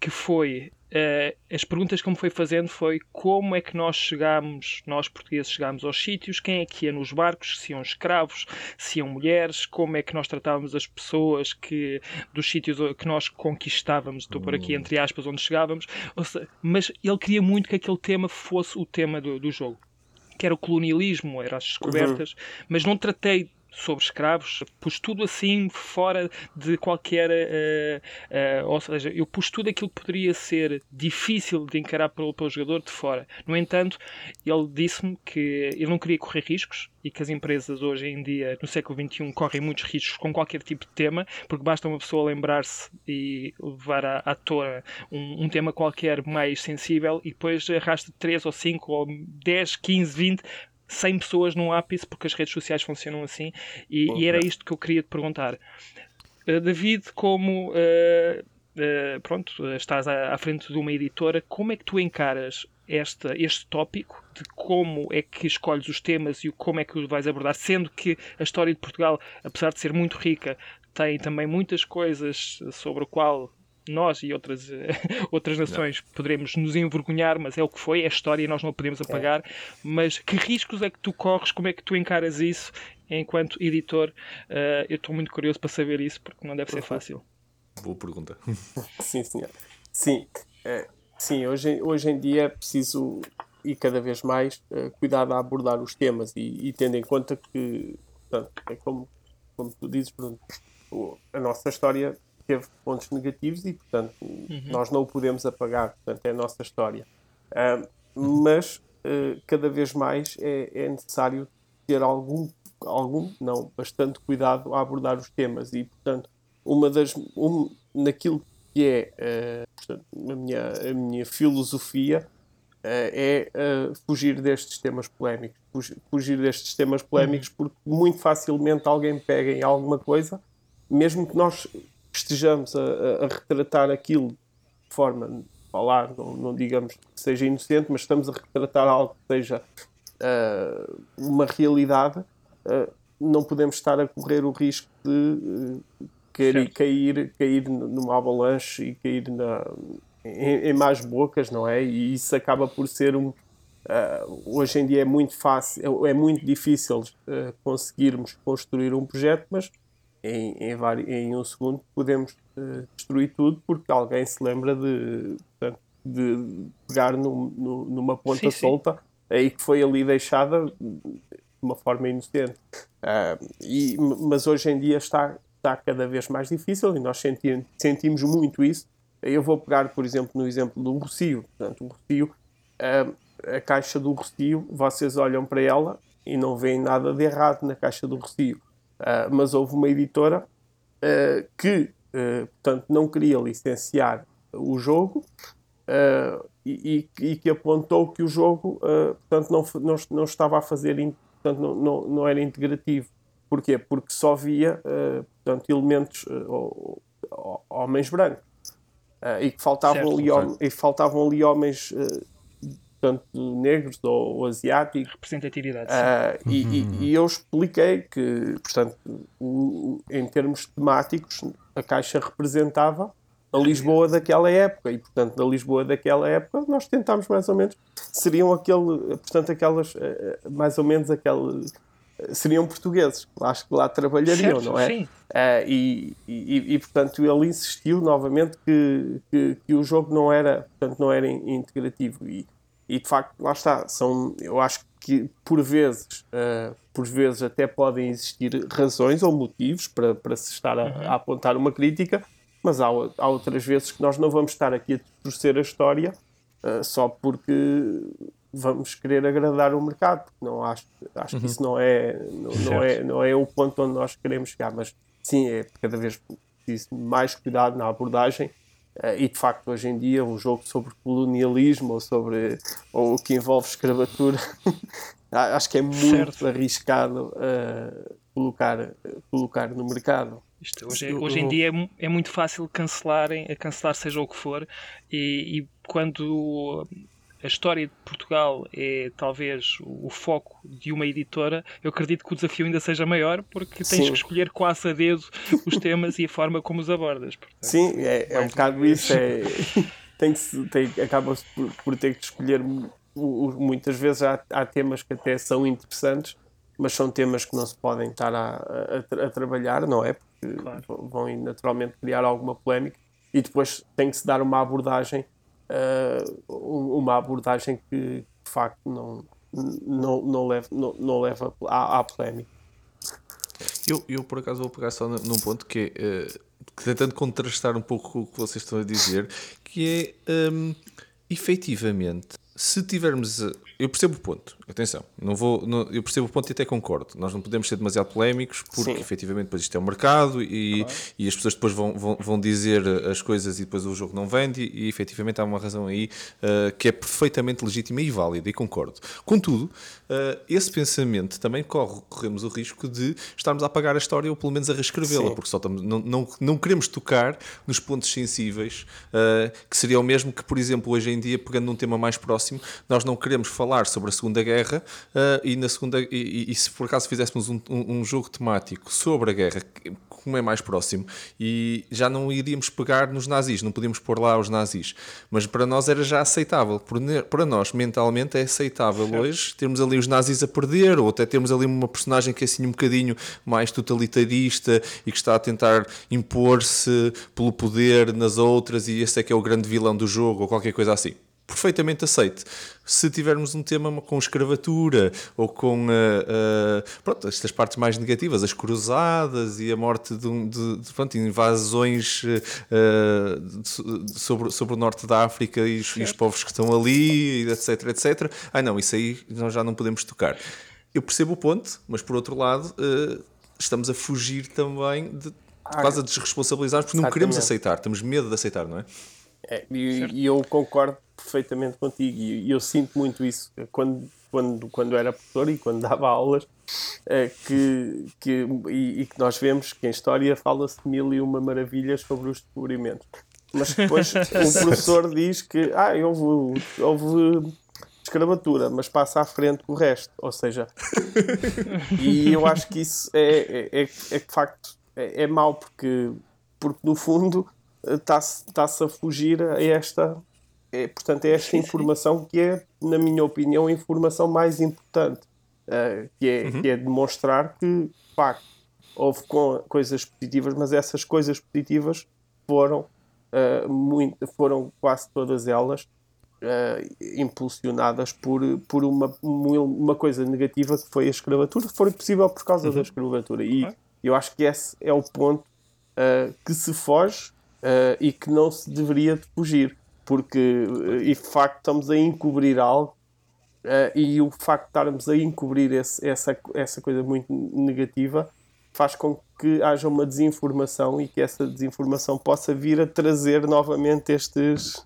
que foi uh, as perguntas que me foi fazendo foi como é que nós chegámos, nós portugueses chegámos aos sítios, quem é que ia nos barcos, se iam escravos, se iam mulheres, como é que nós tratávamos as pessoas que dos sítios que nós conquistávamos, estou por aqui hum. entre aspas, onde chegávamos, seja, mas ele queria muito que aquele tema fosse o tema do, do jogo. Que era o colonialismo, eram as descobertas, uhum. mas não tratei sobre escravos, pus tudo assim fora de qualquer. Uh, uh, ou seja, eu pus tudo aquilo que poderia ser difícil de encarar pelo, pelo jogador de fora. No entanto, ele disse-me que ele não queria correr riscos e que as empresas hoje em dia, no século XXI, correm muitos riscos com qualquer tipo de tema, porque basta uma pessoa lembrar-se e levar à, à toa um, um, tema qualquer mais sensível e depois arrasta 3 ou 5 ou 10, 15, 20 100 pessoas num ápice, porque as redes sociais funcionam assim, e, e era isto que eu queria te perguntar. Uh, David, como uh, uh, pronto, estás à, à, frente de uma editora, como é que tu encaras esta, este tópico de como é que escolhes os temas e como é que os vais abordar, sendo que a história de Portugal, apesar de ser muito rica, tem também muitas coisas sobre o qual nós e outras, outras nações não. poderemos nos envergonhar, mas é o que foi, é a história e nós não podemos apagar. É. Mas que riscos é que tu corres? Como é que tu encaras isso enquanto editor? Uh, eu estou muito curioso para saber isso porque não deve ser fácil. Boa pergunta. sim, senhor. Sim, é, sim hoje, hoje em dia é preciso e cada vez mais uh, cuidar a abordar os temas e, e tendo em conta que portanto, é como, como tu dizes, Bruno, a nossa história teve pontos negativos e, portanto, uhum. nós não o podemos apagar. Portanto, é a nossa história. Uh, mas, uh, cada vez mais é, é, necessário ter algum, algum, não, bastante cuidado a abordar os temas. E, portanto, uma das, um, naquilo que é uh, portanto, a, minha, a minha filosofia é fugir destes temas polémicos. Fugir destes temas polémicos uhum. porque muito facilmente alguém pega em alguma coisa, mesmo que nós estejamos a, a, retratar aquilo de forma, falar, não, não, digamos que seja inocente, mas estamos a retratar algo que seja uh, uma realidade, uh, não podemos estar a correr o risco de uh, cair, cair, cair numa avalanche e cair na, em, em mais bocas, não é? E isso acaba por ser um. hoje em dia é muito fácil, é muito difícil conseguirmos construir um projeto, mas em, em, em um segundo podemos uh, destruir tudo porque alguém se lembra de, portanto, de pegar no, numa ponta sim, solta sim. aí que foi ali deixada de uma forma inocente. Uh, e, mas hoje em dia está, está cada vez mais difícil e nós senti, sentimos muito isso. Eu vou pegar, por exemplo, no exemplo do Rocio. Portanto, o Rocio, uh, a caixa do Rocio, vocês olham para ela e não veem nada de errado na caixa do Rocio Uh, mas houve uma editora uh, que, uh, portanto, não queria licenciar o jogo e, e, que apontou que o jogo, portanto, não, não, não, estava a fazer, portanto, não, não, não era integrativo. Porquê? Porque só via, portanto, elementos homens brancos. e que faltavam, certo, ali, e faltavam ali homens tanto negros ou, ou asiáticos. Representatividade. Uh, e, e, uhum. e, eu expliquei que, portanto, o, em termos temáticos, a Caixa representava a Lisboa daquela época e, portanto, da Lisboa daquela época, nós tentámos mais ou menos, seriam aquele, portanto, aquelas, eh, mais ou menos aquele, seriam portugueses, acho que lá trabalhariam, certo, não é? Sim. Uh, e, e, e, portanto, ele insistiu novamente que, que, que, o jogo não era, portanto, não era integrativo. E, e de facto, lá está, são, eu acho que por vezes, uh, por vezes até podem existir razões ou motivos para, para se estar a, uhum. a apontar uma crítica, mas há, há, outras vezes que nós não vamos estar aqui a torcer a história uh, só porque vamos querer agradar o mercado, porque não acho, acho uhum. que isso não é, não, não, é, não é o ponto onde nós queremos chegar, mas sim, é cada vez mais cuidado na abordagem e de facto, hoje em dia, um jogo sobre colonialismo ou sobre ou que envolve escravatura Acho que é muito certo. arriscado uh, colocar, colocar no mercado. Isto, hoje, é, hoje em dia é, é, muito fácil cancelarem, cancelar seja o que for, e, e quando a história de Portugal é talvez o foco de uma editora, eu acredito que o desafio ainda seja maior porque tens Sim. que escolher quase a dedo os temas e a forma como os abordas. Portanto, Sim, é, é um bocado isso. É, tem que, tem, acabas por, por, ter que escolher. Muitas vezes há, há, temas que até são interessantes, mas são temas que não se podem estar a, a, a trabalhar, não é? Porque claro. vão naturalmente criar alguma polémica e depois tem que se dar uma abordagem uh, uma abordagem que de facto não, não, não leva, não, não leva à, à polémica. Eu, eu, por acaso, vou pegar só num ponto que é, uh, tentando contrastar um pouco o que vocês estão a dizer, que é, um, efetivamente, se tivermos eu percebo o ponto, atenção, não vou, não, eu percebo o ponto e até concordo. Nós não podemos ser demasiado polémicos porque Sim. efetivamente depois isto é um mercado e, claro. e as pessoas depois vão, vão, vão, dizer as coisas e depois o jogo não vende e, e efetivamente há uma razão aí uh, que é perfeitamente legítima e válida e concordo. Contudo, uh, esse pensamento também corre, corremos o risco de estarmos a apagar a história ou pelo menos a reescrevê-la, porque só estamos, não, não, não queremos tocar nos pontos sensíveis, uh, que seria o mesmo que, por exemplo, hoje em dia, pegando num tema mais próximo, nós não queremos falar falar sobre a Segunda Guerra uh, e, na segunda, e, e, se por acaso fizéssemos um, um, um, jogo temático sobre a guerra, como é mais próximo, e já não iríamos pegar nos nazis, não podíamos pôr lá os nazis. Mas para nós era já aceitável. Para nós, mentalmente, é aceitável certo. hoje termos ali os nazis a perder, ou até termos ali uma personagem que é assim um bocadinho mais totalitarista e que está a tentar impor-se pelo poder nas outras, e esse é que é o grande vilão do jogo, ou qualquer coisa assim perfeitamente aceite. Se tivermos um tema com escravatura ou com uh, uh, pronto, estas partes mais negativas, as cruzadas e a morte de, de, de pronto, invasões uh, de, sobre, sobre o norte da África e os, e os, povos que estão ali, etc, etc. Ah, não, isso aí nós já não podemos tocar. Eu percebo o ponto, mas por outro lado, estamos a fugir também de quase a desresponsabilizar porque não queremos aceitar, temos medo de aceitar, não é? É, e, e, eu concordo perfeitamente contigo e, e, eu sinto muito isso quando, quando, quando era professor e quando dava aulas é, que, que, e, e, que nós vemos que em história fala-se mil e uma maravilhas sobre os descobrimentos. Mas depois o professor diz que ah, houve, houve escravatura, mas passa à frente o resto, ou seja e eu acho que isso é, é, é, é de facto é, é mau porque, porque no fundo está-se tá a fugir a esta, é, portanto, é esta informação que é, na minha opinião, a informação mais importante, uh, que, é, uhum. que é demonstrar que, de facto, houve coisas positivas, mas essas coisas positivas foram, uh, muito, foram quase todas elas uh, impulsionadas por, por uma, uma coisa negativa que foi a escravatura, foi possível por causa uhum. da escravatura. E eu acho que esse é o ponto que se foge uh, e que não se deveria de fugir, porque uh, e de facto estamos a encobrir algo uh, e o facto de estarmos a encobrir esse, essa, essa coisa muito negativa faz com que haja uma desinformação e que essa desinformação possa vir a trazer novamente estes,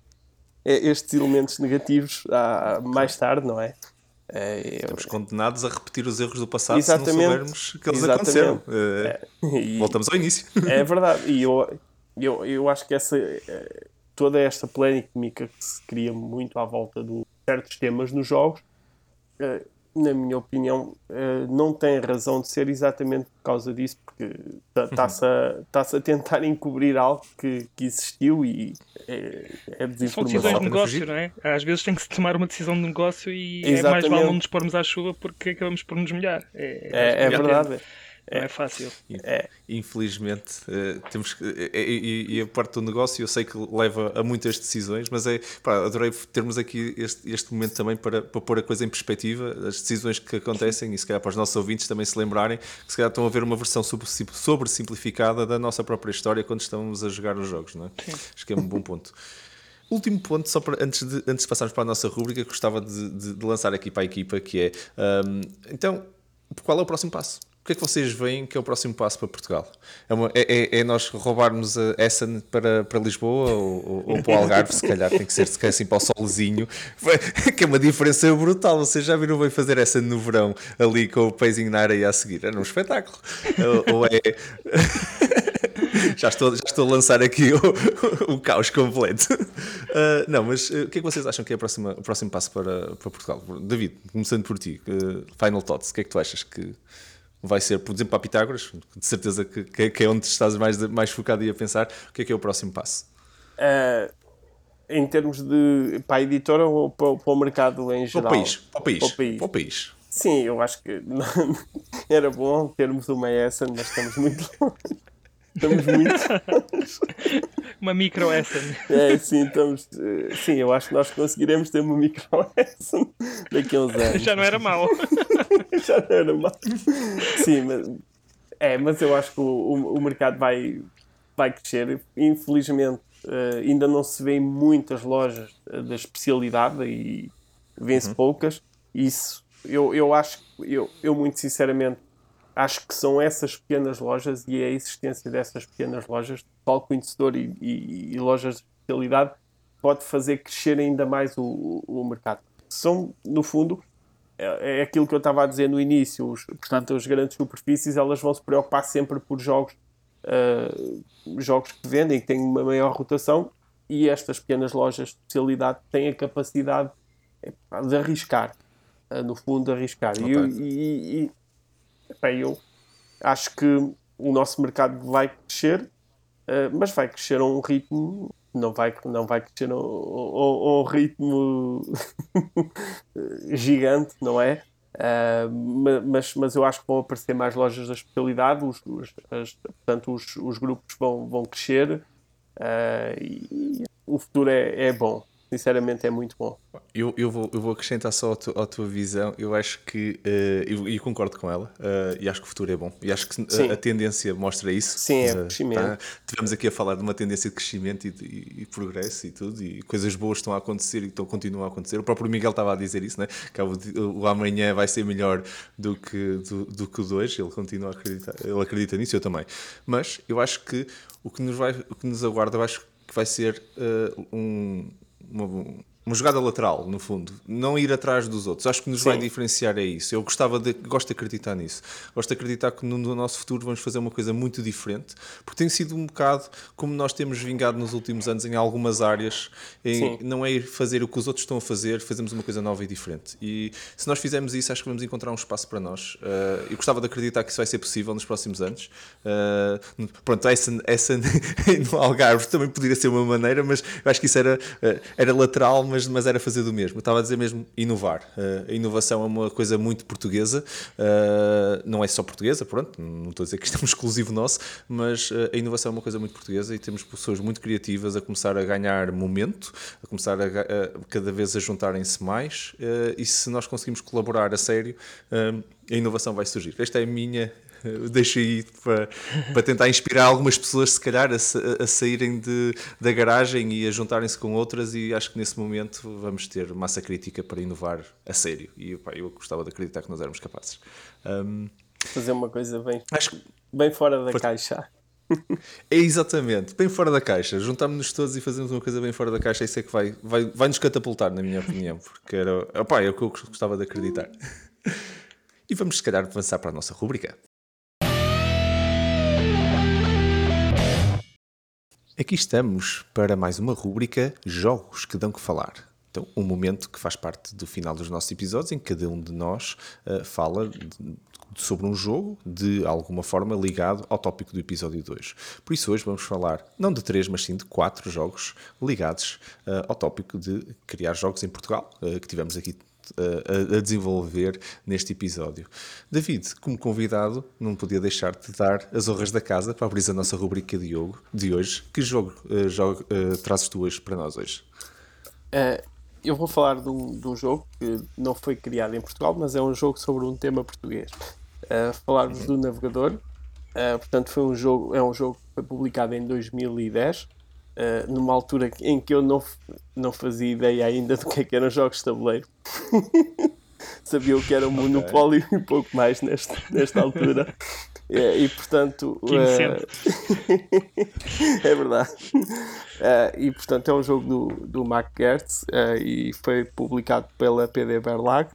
estes elementos negativos a, mais tarde, não é? É, Estamos condenados a repetir os erros do passado Exatamente. se não soubermos que eles aconteceram. É. E, Voltamos ao início. É verdade. E eu, eu, eu acho que essa eh, toda esta polémica que se cria muito à volta de certos temas nos jogos, eh, na minha opinião, eh, não tem razão de ser exatamente por causa disso, porque está-se a, tá a tentar encobrir algo que, que existiu e é, é desinformação. São decisões de negócio, não é? Às vezes tem que se tomar uma decisão de negócio e exatamente. é mais vale não nos pormos à chuva porque acabamos por nos molhar. É, é, é verdade. É, é fácil. É. Infelizmente, uh, temos que. Uh, e, e, a parte do negócio eu sei que leva a muitas decisões, mas é. Pá, adorei termos aqui este, este momento também para, para pôr a coisa em perspectiva, as decisões que acontecem e se calhar para os nossos ouvintes também se lembrarem que se calhar estão a ver uma versão sobre, sobre simplificada da nossa própria história quando estamos a jogar os jogos, não é? Sim. Acho que é um bom ponto. Último ponto, só para, antes, de, antes de passarmos para a nossa rúbrica, gostava de, de, de lançar aqui para a equipa, que é um, então, qual é o próximo passo? Que é que vocês veem que é o próximo passo para Portugal? É, uma, é, é, é nós roubarmos a Essen para, para Lisboa ou, ou, para o Algarve? Se calhar tem que ser se calhar, assim para o solzinho, que é uma diferença brutal. Vocês já viram bem fazer Essen no verão ali com o peizinho na areia a seguir? Era um espetáculo. ou, ou é. já, estou, já estou a lançar aqui o, o caos completo. Uh, não, mas uh, o que é que vocês acham que é próxima, o próximo passo para, para Portugal? David, começando por ti, uh, Final Thoughts, o que é que tu achas que vai ser, por exemplo, para Pitágoras? De certeza que, que é onde estás mais, mais focado e a pensar. O que é que é o próximo passo? em termos de para a editora ou para, para o mercado em geral? Para o país. Para o país. Para o país. Para o país. Sim, eu acho que era bom termos uma essa, mas estamos muito longe. Estamos muito. uma micro Essen. É, sim, estamos. Eh, sim, eu acho que nós conseguiremos ter uma micro daqui a uns anos. Já não era mau. Já não era mau. Sim, mas. É, mas eu acho que o, o, mercado vai, vai crescer. Infelizmente, uh, ainda não se vê muitas lojas uh, da especialidade e vê-se uhum. poucas. Isso, eu, eu acho, eu, eu muito sinceramente acho que são essas pequenas lojas e é a existência dessas pequenas lojas, tal conhecedor e, e, e, lojas de especialidade, pode fazer crescer ainda mais o, o mercado. São, no fundo, é, é, aquilo que eu estava a dizer no início, os, portanto, as grandes superfícies elas vão se preocupar sempre por jogos, uh, jogos que vendem, que têm uma maior rotação e estas pequenas lojas de especialidade têm a capacidade de arriscar, uh, no fundo, de arriscar. Okay. E, e, bem, eu acho que o nosso mercado vai crescer, uh, mas vai crescer a um ritmo, não vai, não vai crescer a, um ritmo gigante, não é? Uh, mas, mas eu acho que vão aparecer mais lojas da especialidade, os, os, as, portanto, os, os grupos vão, vão crescer uh, e o futuro é, é bom sinceramente é muito bom. Eu, eu, vou, eu vou acrescentar só a, tu, a tua visão. Eu acho que, uh, eu, concordo com ela, uh, e acho que o futuro é bom. E acho que a, a, tendência mostra isso. Sim, é uh, crescimento. Tá, tivemos aqui a falar de uma tendência de crescimento e, e, e, progresso e tudo, e coisas boas estão a acontecer e estão, continuam a acontecer. O próprio Miguel estava a dizer isso, né? que o, o amanhã vai ser melhor do que, do, do que o de hoje. Ele continua a acreditar, ele acredita nisso, eu também. Mas eu acho que o que nos, vai, o que nos aguarda, eu acho que vai ser um uma, uma jogada lateral, no fundo. Não ir atrás dos outros. Acho que nos Sim. vai diferenciar é isso. Eu gostava de, gosto de acreditar nisso. Gosto de acreditar que no, no, nosso futuro vamos fazer uma coisa muito diferente, porque tem sido um bocado como nós temos vingado nos últimos anos em algumas áreas, em não é ir fazer o que os outros estão a fazer, fazemos uma coisa nova e diferente. E se nós fizermos isso, acho que vamos encontrar um espaço para nós. Uh, eu gostava de acreditar que isso vai ser possível nos próximos anos. Uh, pronto, essa, essa no Algarve também poderia ser uma maneira, mas eu acho que isso era, uh, era lateral, mas mas, mas era fazer do mesmo. Eu estava a dizer mesmo inovar. Uh, a inovação é uma coisa muito portuguesa, uh, não é só portuguesa, pronto, não estou a dizer que isto é um exclusivo nosso, mas uh, a inovação é uma coisa muito portuguesa e temos pessoas muito criativas a começar a ganhar momento, a começar a, a cada vez a juntarem-se mais e se nós conseguimos colaborar a sério, a inovação vai surgir. Esta é a minha deixo aí para, para tentar inspirar algumas pessoas, se calhar, a, a saírem de, da garagem e a juntarem-se com outras. E acho que nesse momento vamos ter massa crítica para inovar a sério. E pá, eu gostava de acreditar que nós éramos capazes. Um, Fazer uma coisa bem, acho, bem fora da caixa. É exatamente, bem fora da caixa. Juntámos-nos todos e fazemos uma coisa bem fora da caixa. Isso é que vai, vai, vai nos catapultar, na minha opinião, porque era, opá, é o que eu gostava de acreditar. E vamos, se calhar, avançar para a nossa rubrica. Aqui estamos para mais uma rúbrica Jogos que dão que falar. Então, um momento que faz parte do final dos nossos episódios em que cada um de nós uh, fala de, sobre um jogo de alguma forma ligado ao tópico do episódio 2. Por isso, hoje vamos falar não de três, mas sim de quatro jogos ligados uh, ao tópico de criar jogos em Portugal, uh, que tivemos aqui a, a, desenvolver neste episódio. David, como convidado, não podia deixar de dar as honras da casa para abrir a nossa rubrica de, jogo, de hoje. Que jogo, uh, jogo uh, trazes tu hoje para nós hoje? Uh, eu vou falar de um, de um, jogo que não foi criado em Portugal, mas é um jogo sobre um tema português. Uh, Falar-vos uhum. do Navegador. portanto, foi um jogo, é um jogo que foi publicado em 2010 uh, numa altura em que eu não, não fazia ideia ainda do que, é que eram jogos de tabuleiro. sabia o que era o Monopólio e pouco mais nesta, nesta altura. É, e portanto. Inocente. é verdade. Uh, e portanto é um jogo do, do Mac Gertz uh, e foi publicado pela PD Verlag.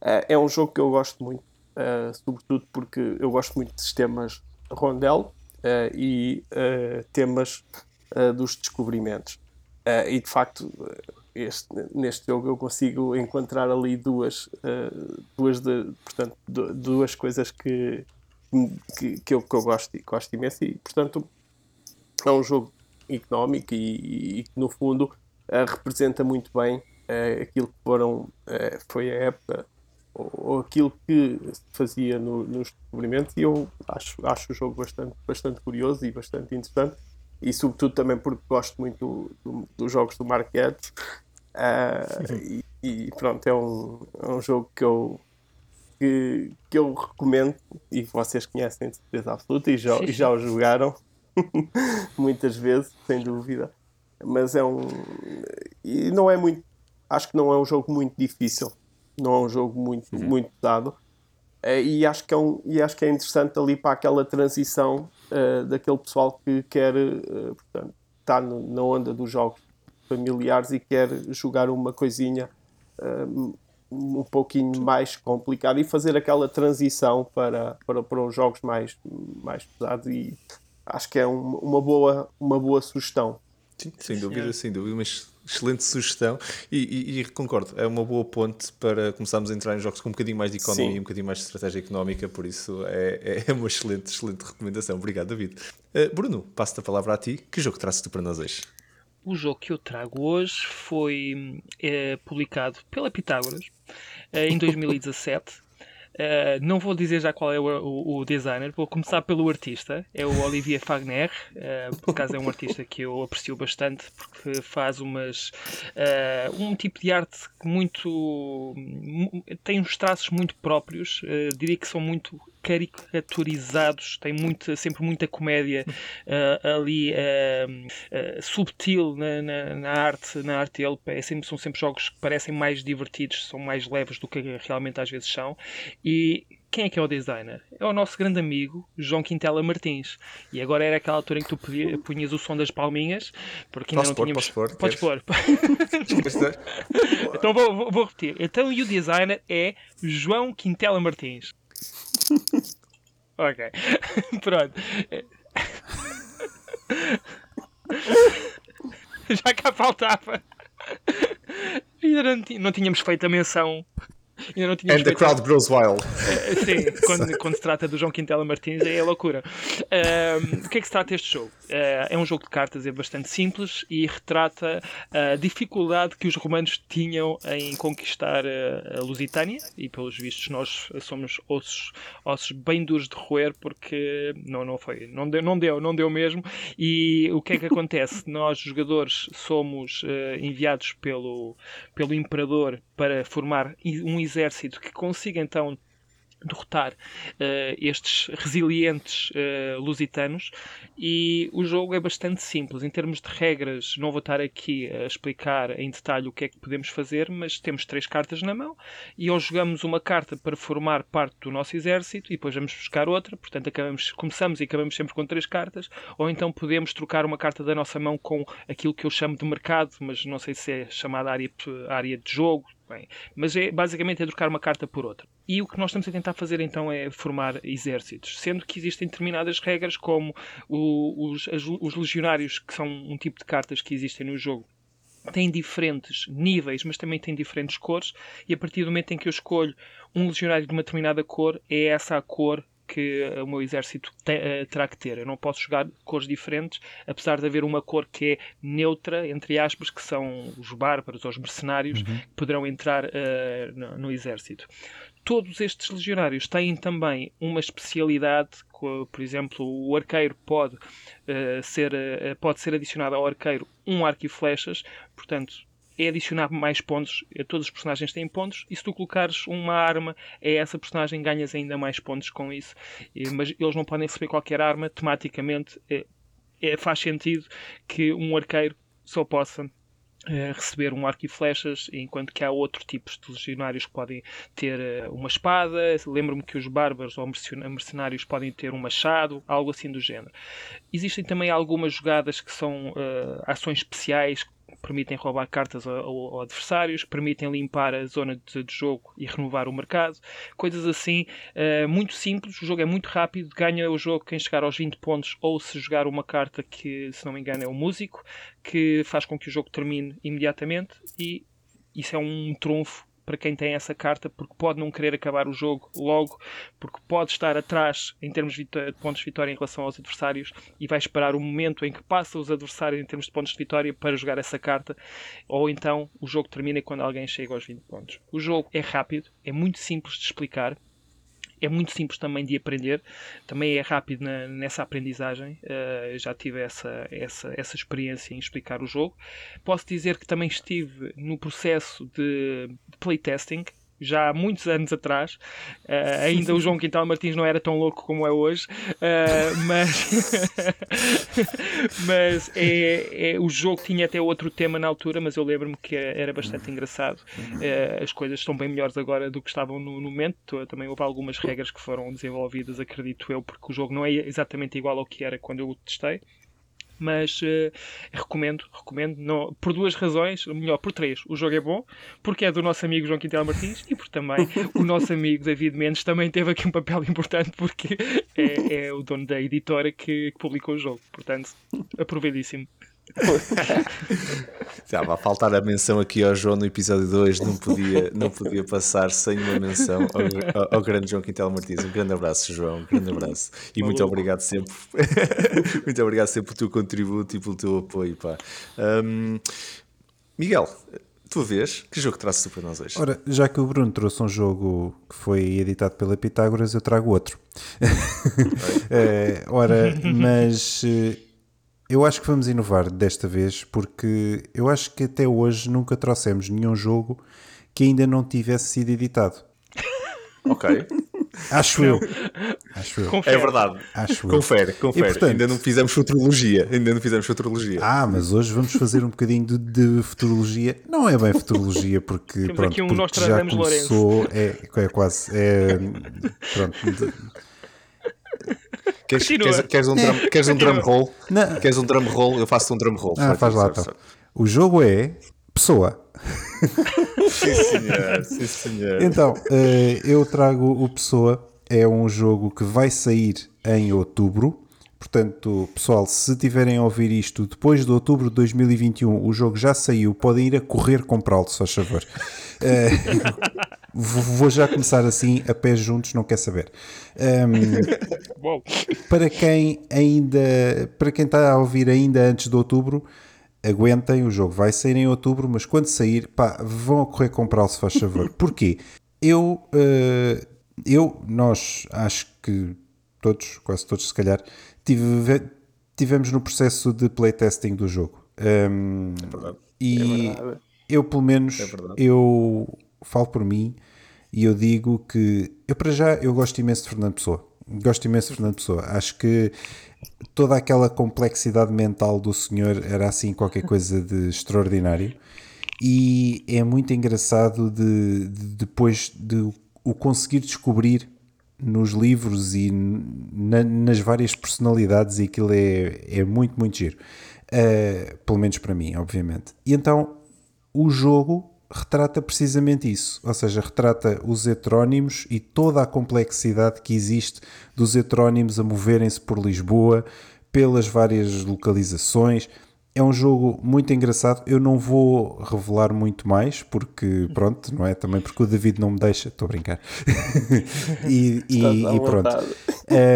Uh, é um jogo que eu gosto muito, sobretudo porque eu gosto muito de sistemas rondel e temas dos descobrimentos. e de facto, este, neste jogo eu consigo encontrar ali duas, duas, de, portanto, duas coisas que, que, que, eu, que eu gosto, gosto imenso. E portanto é um jogo económico e, que no fundo uh, representa muito bem uh, aquilo que foram uh, foi a época ou, ou, aquilo que se fazia no, nos descobrimentos. E eu acho, acho o jogo bastante, bastante curioso e bastante interessante e sobretudo também porque gosto muito do, do, dos jogos do Mark Guedes e, e, pronto, é um, é um jogo que eu que, que eu recomendo e que vocês conhecem de certeza absoluta e já, e já o jogaram muitas vezes, sem dúvida. Mas é um. E não é muito. Acho que não é um jogo muito difícil. Não é um jogo muito, uhum. muito pesado. É, e, acho que é um, e acho que é interessante ali para aquela transição uh, daquele pessoal que quer uh, portanto, está no, na onda dos jogos familiares e quer jogar uma coisinha uh, um pouquinho mais complicado e fazer aquela transição para, para, para os jogos mais, mais pesados e acho que é um, uma, boa, uma boa sugestão. Sim, sem dúvida, é. sem dúvida, mas excelente sugestão e, e, e, concordo, é uma boa ponte para começarmos a entrar em jogos com um bocadinho mais de economia Sim. e um bocadinho mais de estratégia económica, por isso é, é uma excelente, excelente recomendação. Obrigado, David. Uh, Bruno, passo-te a palavra a ti. Que jogo trazes tu para nós hoje? O jogo que eu trago hoje foi é, publicado pela Pitágoras é, em 2017. Uh, não vou dizer já qual é o, o, o, designer, vou começar pelo artista, é o Olivier Fagner, uh, por acaso é um artista que eu aprecio bastante porque faz umas uh, um tipo de arte muito tem uns traços muito próprios, diria que são muito caricaturizados, tem muito, sempre muita comédia uh, ali uh, uh, subtil na, na, na, arte, na arte dele. É sempre, são sempre jogos que parecem mais divertidos, são mais leves do que realmente às vezes são. E quem é que é o designer? É o nosso grande amigo João Quintela Martins. E agora era aquela altura em que tu punhas o som das palminhas, porque ainda posso não pôr, tínhamos. Posso pôr? Podes pôr. então vou, vou, vou repetir. Então, e o designer é João Quintela Martins. ok. Pronto. Já cá faltava. Ainda não, não tínhamos feito a menção Ainda não And the crowd grows wild. Uh, sim, quando, quando, se trata do João Quintela Martins é loucura. Uh, o que é que se trata este jogo? Uh, é um jogo de cartas, é bastante simples e retrata a dificuldade que os romanos tinham em conquistar a Lusitânia e pelos vistos nós somos ossos, ossos bem duros de roer porque não, não foi, não deu, não deu, não deu mesmo. E o que é que acontece? Nós, jogadores, somos enviados pelo, pelo imperador para formar um exército que consiga então derrotar uh, estes resilientes uh, lusitanos. E o jogo é bastante simples. Em termos de regras não vou estar aqui a explicar em detalhe o que é que podemos fazer mas temos três cartas na mão e ou jogamos uma carta para formar parte do nosso exército e depois vamos buscar outra. Portanto acabamos, começamos e acabamos sempre com três cartas. Ou então podemos trocar uma carta da nossa mão com aquilo que eu chamo de mercado mas não sei se é chamada área, área de jogo bem. Mas é, basicamente é trocar uma carta por outra. E o que nós estamos a tentar fazer então é formar exércitos, sendo que existem determinadas regras, como o, os, os legionários, que são um tipo de cartas que existem no jogo, têm diferentes níveis, mas também têm diferentes cores, e a partir do momento em que eu escolho um legionário de uma determinada cor, é essa a cor que o meu exército te, uh, terá que ter. Eu não posso jogar cores diferentes, apesar de haver uma cor que é neutra, entre aspas, que são os bárbaros ou os mercenários uhum. que poderão entrar uh, no, no, exército. Todos estes legionários têm também uma especialidade, por exemplo, o arqueiro pode, uh, ser, pode ser adicionado ao arqueiro um arco e flechas, portanto, é adicionar mais pontos. Todos os personagens têm pontos, e se tu colocares uma arma a essa personagem, ganhas ainda mais pontos com isso. Mas eles não podem receber qualquer arma, tematicamente é, é, faz sentido que um arqueiro só possa receber um arco e flechas, enquanto que há outro tipo de legionários que podem ter uma espada. Lembro-me que os bárbaros ou mercenários podem ter um machado, algo assim do género. Existem também algumas jogadas que são ações especiais permitem roubar cartas ao, adversários, permitem limpar a zona de, de, jogo e renovar o mercado, coisas assim, uh, muito simples. O jogo é muito rápido, ganha o jogo quem chegar aos 20 pontos ou se jogar uma carta que, se não me engano, é o músico, que faz com que o jogo termine imediatamente e isso é um trunfo para quem tem essa carta, porque pode não querer acabar o jogo logo, porque pode estar atrás em termos de pontos de vitória em relação aos adversários e vai esperar o momento em que passa os adversários em termos de pontos de vitória para jogar essa carta, ou então o jogo termina quando alguém chega aos 20 pontos. O jogo é rápido, é muito simples de explicar, é muito simples também de aprender, também é rápido na, nessa aprendizagem. Uh, já tive essa, essa, essa experiência em explicar o jogo. Posso dizer que também estive no processo de, de playtesting, já há muitos anos atrás. Uh, ainda o João Quintal Martins não era tão louco como é hoje, uh, mas, mas é, é, o jogo tinha até outro tema na altura, mas eu lembro-me que era bastante engraçado. Uh, as coisas estão bem melhores agora do que estavam no, no momento. Também houve algumas regras que foram desenvolvidas, acredito eu, porque o jogo não é exatamente igual ao que era quando eu o testei mas uh, recomendo, recomendo, não, por duas razões, melhor, por três. O jogo é bom, porque é do nosso amigo João Quintela Martins e porque também o nosso amigo David Mendes também teve aqui um papel importante porque é, é o dono da editora que, que publicou o jogo. Portanto, aproveitíssimo. Já vai faltar a menção aqui ao João no episódio 2, não podia, não podia passar sem uma menção ao, ao, ao grande João Quintela Martins. Um grande abraço, João, um grande abraço. E Maluco. muito obrigado sempre, muito obrigado sempre pelo teu contributo e pelo teu apoio. Pá. Um, Miguel, tua vez, que jogo trazes para nós hoje? Ora, já que o Bruno trouxe um jogo que foi editado pela Pitágoras, eu trago outro. é, ora, mas eh, eu acho que vamos inovar desta vez porque eu acho que até hoje nunca trouxemos nenhum jogo que ainda não tivesse sido editado. Ok. Acho eu. Acho eu. Confere. É verdade. Acho confere, confere. portanto, ainda não fizemos futurologia. Ainda não fizemos futurologia. Ah, mas hoje vamos fazer um bocadinho de, de futurologia. Não é bem futurologia, porque, Temos pronto, aqui um porque já começou. É, é quase. É, pronto. De, Queres, queres, queres, um drum, queres um drum roll? Não. Queres um drum roll? Eu faço um drum roll. Ah, faz lá então. O jogo é Pessoa. sim, senhor. Sim, senhor. Então, eh, eu trago o Pessoa. É um jogo que vai sair em outubro. Portanto, pessoal, se tiverem a ouvir isto depois de outubro de 2021, o jogo já saiu, podem ir a correr comprá-lo, se faz favor. Vou já começar assim, a pés juntos, não quer saber. Um, para quem ainda, para quem está a ouvir ainda antes de outubro, aguentem, o jogo vai sair em outubro, mas quando sair, pá, vão a correr comprá-lo, se faz favor. Porquê? Eu, uh, eu, nós, acho que todos, quase todos se calhar, tive, tivemos no processo de playtesting do jogo. Um, é verdade. E é verdade. eu, pelo menos, é eu falo por mim e eu digo que eu para já eu gosto imenso de Fernando Pessoa. Gosto imenso de Fernando Pessoa. Acho que toda aquela complexidade mental do senhor era assim qualquer coisa de extraordinário. E é muito engraçado de, de depois de o conseguir descobrir nos livros e na, nas várias personalidades e aquilo é, é muito, muito giro. Uh, pelo menos para mim, obviamente. E então o jogo retrata precisamente isso, ou seja, retrata os heterónimos e toda a complexidade que existe dos heterónimos a moverem-se por Lisboa, pelas várias localizações. É um jogo muito engraçado. Eu não vou revelar muito mais, porque pronto, não é? Também porque o David não me deixa. Estou a brincar. e, e, e pronto.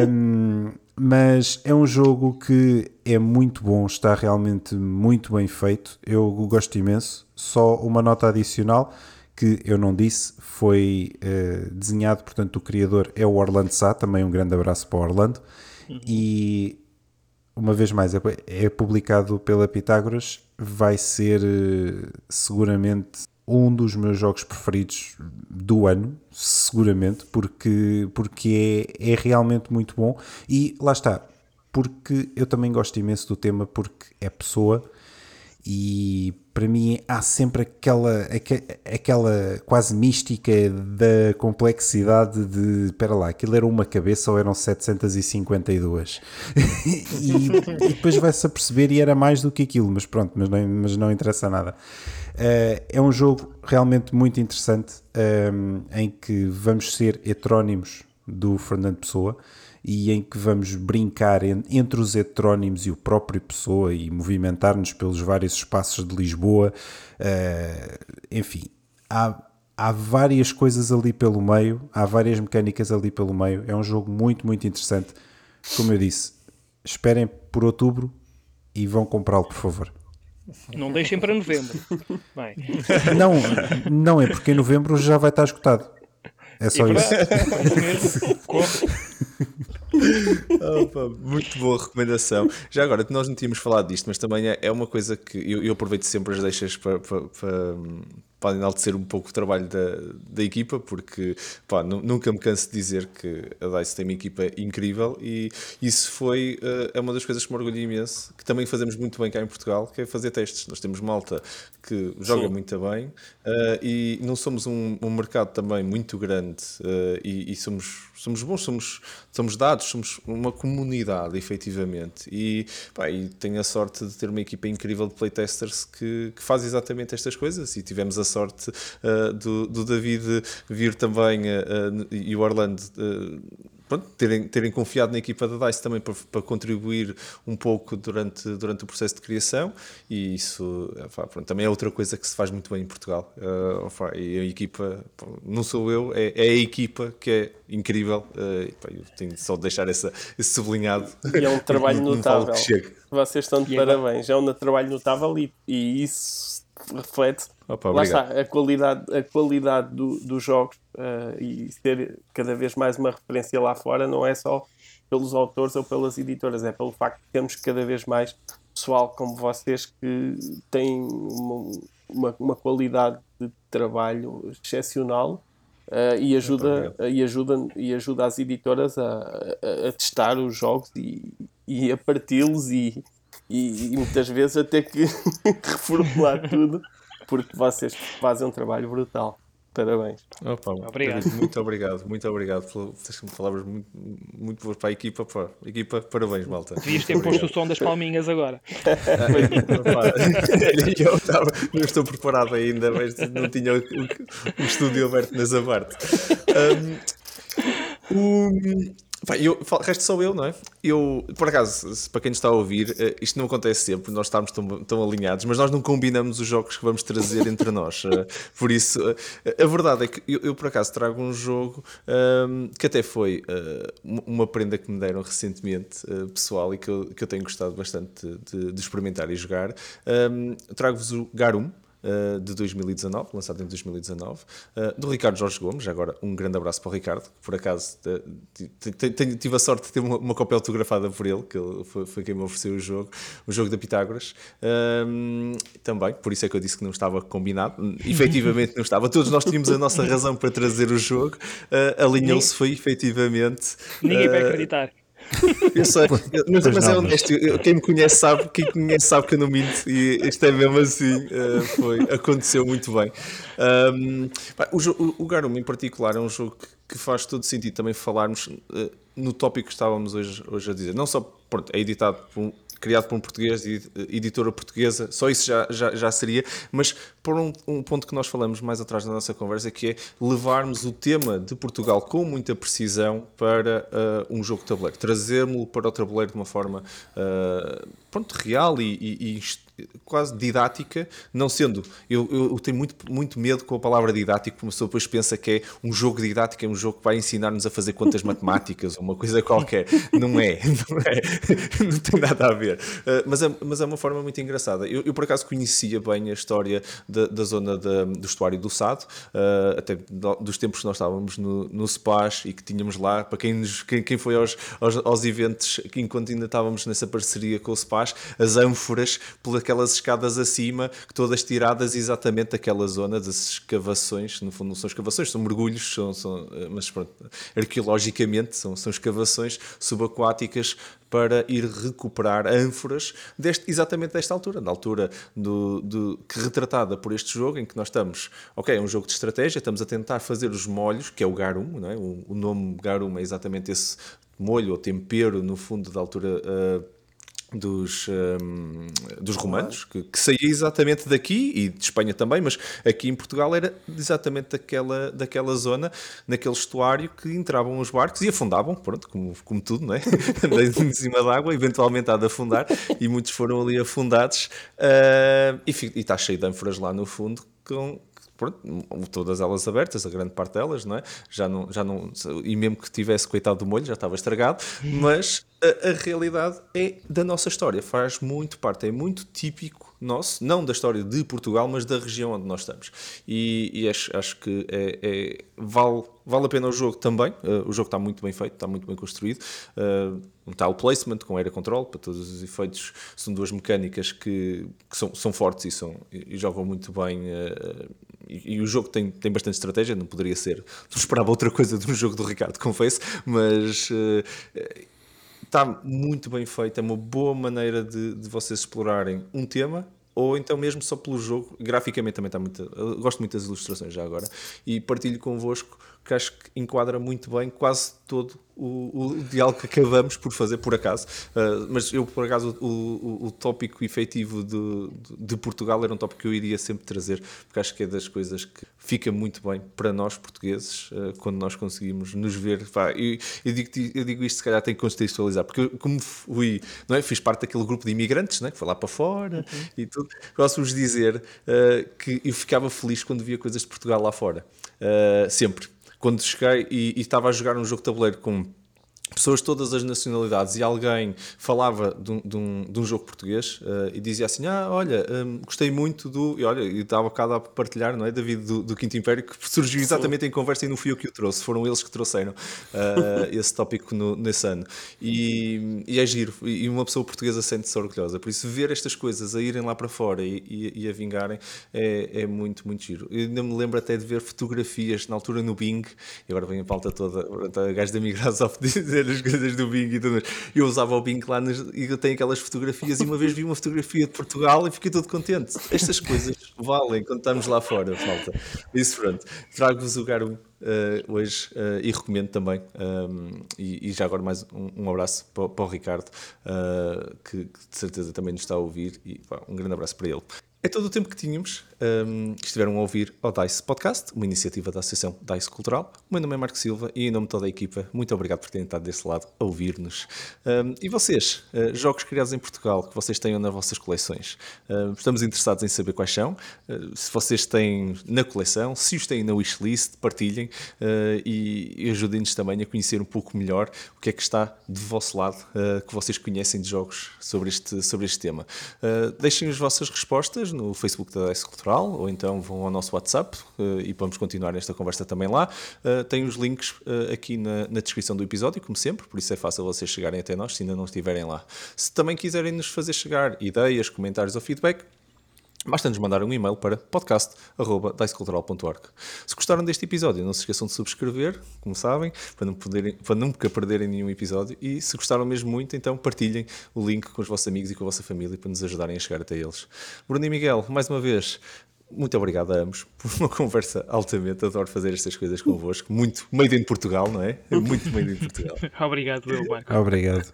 Um, mas é um jogo que é muito bom, está realmente muito bem feito. Eu gosto imenso. Só uma nota adicional que eu não disse foi uh, desenhado, portanto, o criador é o Orlando Sá. Também um grande abraço para o Orlando. Uhum. E uma vez mais, é, é publicado pela Pitágoras. Vai ser uh, seguramente um dos meus jogos preferidos do ano, seguramente, porque, porque é, é realmente muito bom. E lá está, porque eu também gosto imenso do tema, porque é pessoa e para mim há sempre aquela, aquela quase mística da complexidade de, espera lá, aquilo era uma cabeça ou eram 752 e, e, depois vai-se a perceber e era mais do que aquilo, mas pronto, mas não, mas não interessa nada. Uh, é um jogo realmente muito interessante um, em que vamos ser heterónimos do Fernando Pessoa e em que vamos brincar entre os heterónimos e o próprio Pessoa e movimentar-nos pelos vários espaços de Lisboa. Uh, enfim, há, há várias coisas ali pelo meio, há várias mecânicas ali pelo meio. É um jogo muito, muito interessante. Como eu disse, esperem por outubro e vão comprá-lo, por favor. Não deixem para novembro. Bem. Não, não é porque em novembro já vai estar esgotado. É só isso. Opa, muito boa recomendação. Já agora, nós não tínhamos falado disto, mas também é, é uma coisa que eu, eu aproveito sempre as deixas para, para, para, para enaltecer um pouco o trabalho da, da equipa, porque pá, nunca me canso de dizer que a DICE tem uma equipa incrível e isso foi uh, é uma das coisas que me orgulho imenso, que também fazemos muito bem cá em Portugal, que é fazer testes. Nós temos malta que joga Sim. muito bem uh, e não somos um, um, mercado também muito grande uh, e, e, somos, somos bons, somos, somos dados, somos uma comunidade, efetivamente. E, pá, e tenho a sorte de ter uma equipa incrível de playtesters que, que faz exatamente estas coisas e tivemos a sorte uh, do, do David vir também e o Orlando pronto, terem, terem confiado na equipa da DICE também para, para, contribuir um pouco durante, durante o processo de criação. E isso pronto, também é outra coisa que se faz muito bem em Portugal. Uh, e a equipa, não sou eu, é, é a equipa que é incrível. Uh, eu tenho só de deixar essa, esse sublinhado. E é um trabalho notável. vocês estão de e parabéns, é um trabalho notável e, e isso reflete Opa, lá está, a qualidade, a qualidade do, dos jogos uh, e ser cada vez mais uma referência lá fora não é só pelos autores ou pelas editoras, é pelo facto de termos cada vez mais pessoal como vocês que têm uma, uma, uma qualidade de trabalho excepcional uh, e, ajuda, e, ajuda, e ajuda as editoras a, a, a testar os jogos e, e a parti-los e, e, e, muitas vezes a ter que reformular tudo porque vocês fazem um trabalho brutal. Parabéns. Opa, obrigado. Muito obrigado, muito obrigado pelas palavras muito, muito boas para a equipa. Para a equipa, parabéns, malta. Devias ter posto o som das palminhas agora. eu, estava, não estou preparado ainda, mas não tinha o, o, o estúdio aberto na Zabarte. Um, um, eu, resto sou eu, não é? Eu, por acaso, para quem nos está a ouvir, eh, isto não acontece sempre, nós estamos tão, tão alinhados, mas nós não combinamos os jogos que vamos trazer entre nós. Eh, por isso, eh, a verdade é que eu, eu por acaso trago um jogo um, ehm, que até foi uma prenda que me deram recentemente, uh, pessoal, e que eu, que eu tenho gostado bastante de, de experimentar e jogar. Um, ehm, Trago-vos o Garum. Eh, de 2019, lançado em 2019, uh, do Ricardo Jorge Gomes. Agora, um grande abraço para o Ricardo, que por acaso uh, tive a sorte de ter uma, uma cópia autografada por ele, que ele foi, foi, quem me ofereceu o jogo, o jogo da Pitágoras. Ehm, também, por isso é que eu disse que não estava combinado. efetivamente não estava. Todos nós tínhamos a nossa razão para trazer o jogo. Alinhou-se, foi efetivamente. Ninguém vai acreditar. Eu sei, mas, mas é honesto. Quem me conhece sabe, quem conhece sabe que eu não minto e isto é mesmo assim. Uh, foi, aconteceu muito bem. Um, o, o Garum em particular é um jogo que, faz todo sentido também falarmos uh, no tópico que estávamos hoje, hoje a dizer. Não só pronto, é editado por um, criado por um português, editora portuguesa, só isso já, já, já seria, mas por um, um, ponto que nós falamos mais atrás da nossa conversa, que é levarmos o tema de Portugal com muita precisão para uh, um jogo de tabuleiro, trazermos-lo para o tabuleiro de uma forma uh, pronto, real e, e, e quase didática, não sendo. Eu, eu, tenho muito, muito medo com a palavra didático, porque uma pessoa depois pensa que é um jogo didático, é um jogo que vai ensinar-nos a fazer contas matemáticas ou uma coisa qualquer. Não é, não é, não tem nada a ver. Uh, mas, é, mas é uma forma muito engraçada. Eu, eu por acaso conhecia bem a história da, da zona da, do estuário do Sado, uh, até dos tempos que nós estávamos no, no SPAS e que tínhamos lá, para quem, nos, quem, quem foi aos, aos, aos eventos, enquanto ainda estávamos nessa parceria com o SPAS, as ânforas pela aquelas escadas acima, todas tiradas exatamente daquela zona das escavações, no fundo não são escavações, são mergulhos, são, são mas pronto, arqueologicamente são, são escavações subaquáticas para ir recuperar ânforas deste, exatamente desta altura, na altura do, do, que retratada por este jogo, em que nós estamos, ok, é um jogo de estratégia, estamos a tentar fazer os molhos, que é o garum, não é? o, o nome garum é exatamente esse molho ou tempero, no fundo, da altura uh, dos, um, dos romanos, que, que, saía exatamente daqui e de Espanha também, mas aqui em Portugal era exatamente daquela, daquela zona, naquele estuário que entravam os barcos e afundavam, pronto, como, como tudo, não é? em cima d'água, eventualmente há de afundar, e muitos foram ali afundados, uh, e, está cheio de ânforas lá no fundo com, pronto, todas elas abertas, a grande parte delas, não é? Já não, já não, e mesmo que tivesse coitado do molho, já estava estragado, mas a, a, realidade é da nossa história, faz muito parte, é muito típico nosso, não da história de Portugal, mas da região onde nós estamos. E, e acho, acho que é, é, vale, vale a pena o jogo também, uh, o jogo está muito bem feito, está muito bem construído. Uh, um tile placement com era control para todos os efeitos são duas mecânicas que, que são, são fortes e, são, e jogam muito bem uh, e, o jogo tem, tem bastante estratégia, não poderia ser. Não esperava outra coisa de um jogo do Ricardo, confesso, mas uh, está muito bem feito. É uma boa maneira de, de vocês explorarem um tema ou então mesmo só pelo jogo. Graficamente também está muito. gosto muito das ilustrações já agora. E partilho convosco que acho que enquadra muito bem quase todo o, o diálogo que acabamos por fazer por acaso. Uh, mas eu, por acaso, o, o, o tópico efetivo de, de, Portugal era um tópico que eu iria sempre trazer, porque acho que é das coisas que fica muito bem para nós portugueses uh, quando nós conseguimos nos ver. Pá, eu, eu, digo, eu digo isto, se calhar, tem que contextualizar, porque eu, como fui, não é? fiz parte daquele grupo de imigrantes não é? que foi lá para fora uhum. e tudo, posso-vos dizer uh, que eu ficava feliz quando via coisas de Portugal lá fora. sempre quando cheguei e, estava a jogar um jogo de tabuleiro com pessoas de todas as nacionalidades e alguém falava de um, de um, de um jogo português uh, e dizia assim, ah, olha, um, gostei muito do... E olha, e estava cada a partilhar, não é, David, do, do Quinto Império, que surgiu exatamente Sim. em conversa e não fui eu que o trouxe, foram eles que trouxeram uh, esse tópico no, nesse ano. E, e, é giro, e uma pessoa portuguesa sente-se orgulhosa. Por isso, ver estas coisas a irem lá para fora e, e, e a vingarem é, é, muito, muito giro. Eu ainda me lembro até de ver fotografias na altura no Bing, e agora vem a pauta toda, a gajo da Microsoft dizer as coisas do Bing e tudo. Eu usava o Bing lá nas, e eu tenho aquelas fotografias e uma vez vi uma fotografia de Portugal e fiquei todo contente. Estas coisas valem quando estamos lá fora, falta. Isso pronto. Trago-vos o Garum uh, hoje uh, e recomendo também. Um, e, e, já agora mais um, um abraço para, para, o Ricardo, uh, que, que, de certeza também nos está a ouvir e pá, um grande abraço para ele. É todo o tempo que tínhamos um, que estiveram a ouvir ao DICE Podcast, uma iniciativa da Associação DICE Cultural. O meu nome é Marco Silva e, em nome de toda a equipa, muito obrigado por terem estado desse lado a ouvir-nos. Um, e vocês, uh, jogos criados em Portugal que vocês tenham nas vossas coleções? Uh, estamos interessados em saber quais são. Uh, se vocês têm na coleção, se os têm na wishlist, partilhem e, e ajudem-nos também a conhecer um pouco melhor o que é que está de vosso lado, que vocês conhecem de jogos sobre este, sobre este tema. deixem as vossas respostas no Facebook da DICE Cultural ou então vão ao nosso WhatsApp uh, e vamos continuar esta conversa também lá. Uh, tem os links uh, aqui na, na, descrição do episódio, como sempre, por isso é fácil vocês chegarem até nós se ainda não estiverem lá. Se também quiserem nos fazer chegar ideias, comentários ou feedback, Basta-nos mandar um e-mail para podcast.dicecultural.org. Se gostaram deste episódio, não se esqueçam de subscrever, como sabem, para, não poderem, para nunca perderem nenhum episódio. E se gostaram mesmo muito, então partilhem o link com os vossos amigos e com a vossa família para nos ajudarem a chegar até eles. Bruno e Miguel, mais uma vez, muito obrigado a ambos por uma conversa altamente. Adoro fazer estas coisas convosco. Muito made in Portugal, não é? Muito made in Portugal. obrigado, eu, Marco. Obrigado.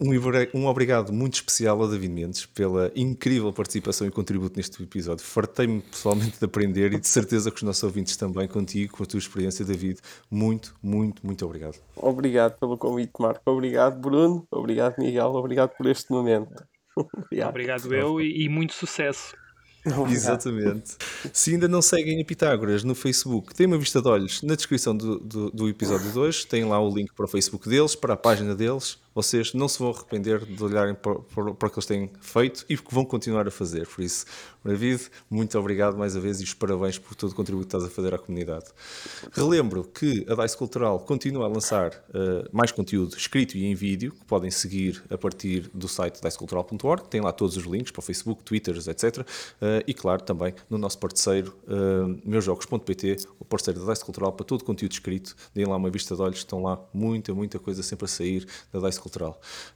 Um, um obrigado muito especial ao David Mendes pela incrível participação e contributo neste episódio. Fartei-me pessoalmente de aprender e de certeza que os nossos ouvintes também contigo, com a tua experiência, David. Muito, muito, muito obrigado. Obrigado pelo convite, Marco. Obrigado, Bruno. Obrigado, Miguel. Obrigado por este momento. Obrigado, obrigado eu e, e muito sucesso. Obrigado. Exatamente. Se ainda não seguem a Pitágoras no Facebook, tem uma vista de olhos na descrição do, do, do episódio 2. Tem lá o link para o Facebook deles, para a página deles vocês não se vão arrepender de olharem para, o que eles têm feito e que vão continuar a fazer. Por isso, David, muito obrigado mais uma vez e os parabéns por todo o contributo que estás a fazer à comunidade. Relembro que a Dice Cultural continua a lançar uh, mais conteúdo escrito e em vídeo, que podem seguir a partir do site dicecultural.org, tem lá todos os links para o Facebook, Twitter, etc. Uh, e claro, também no nosso parceiro, uh, meusjogos.pt, o parceiro da Dice Cultural, para todo o conteúdo escrito. Deem lá uma vista de olhos, estão lá muita, muita coisa sempre a sair da Dice Cultural.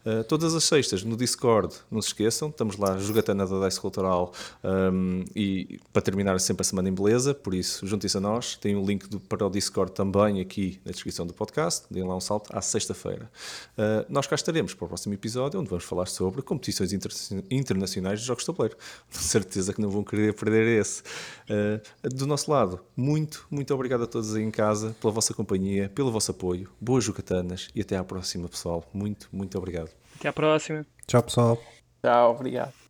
Uh, todas as sextas no Discord, não se esqueçam, estamos lá, jogatana da Dice Cultural, um, e para terminar sempre a semana em beleza, por isso juntem-se a nós. Tem um link do, para o Discord também aqui na descrição do podcast. Deem lá um salto à sexta-feira. Uh, nós cá estaremos para o próximo episódio, onde vamos falar sobre competições inter internacionais de jogos de tabuleiro. Com certeza que não vão querer perder esse. Uh, do nosso lado, muito, muito obrigado a todos aí em casa pela vossa companhia, pelo vosso apoio. Boas jogatanas e até à próxima, pessoal. Muito, muito obrigado. Até à próxima. Tchau, pessoal. Tchau, obrigado.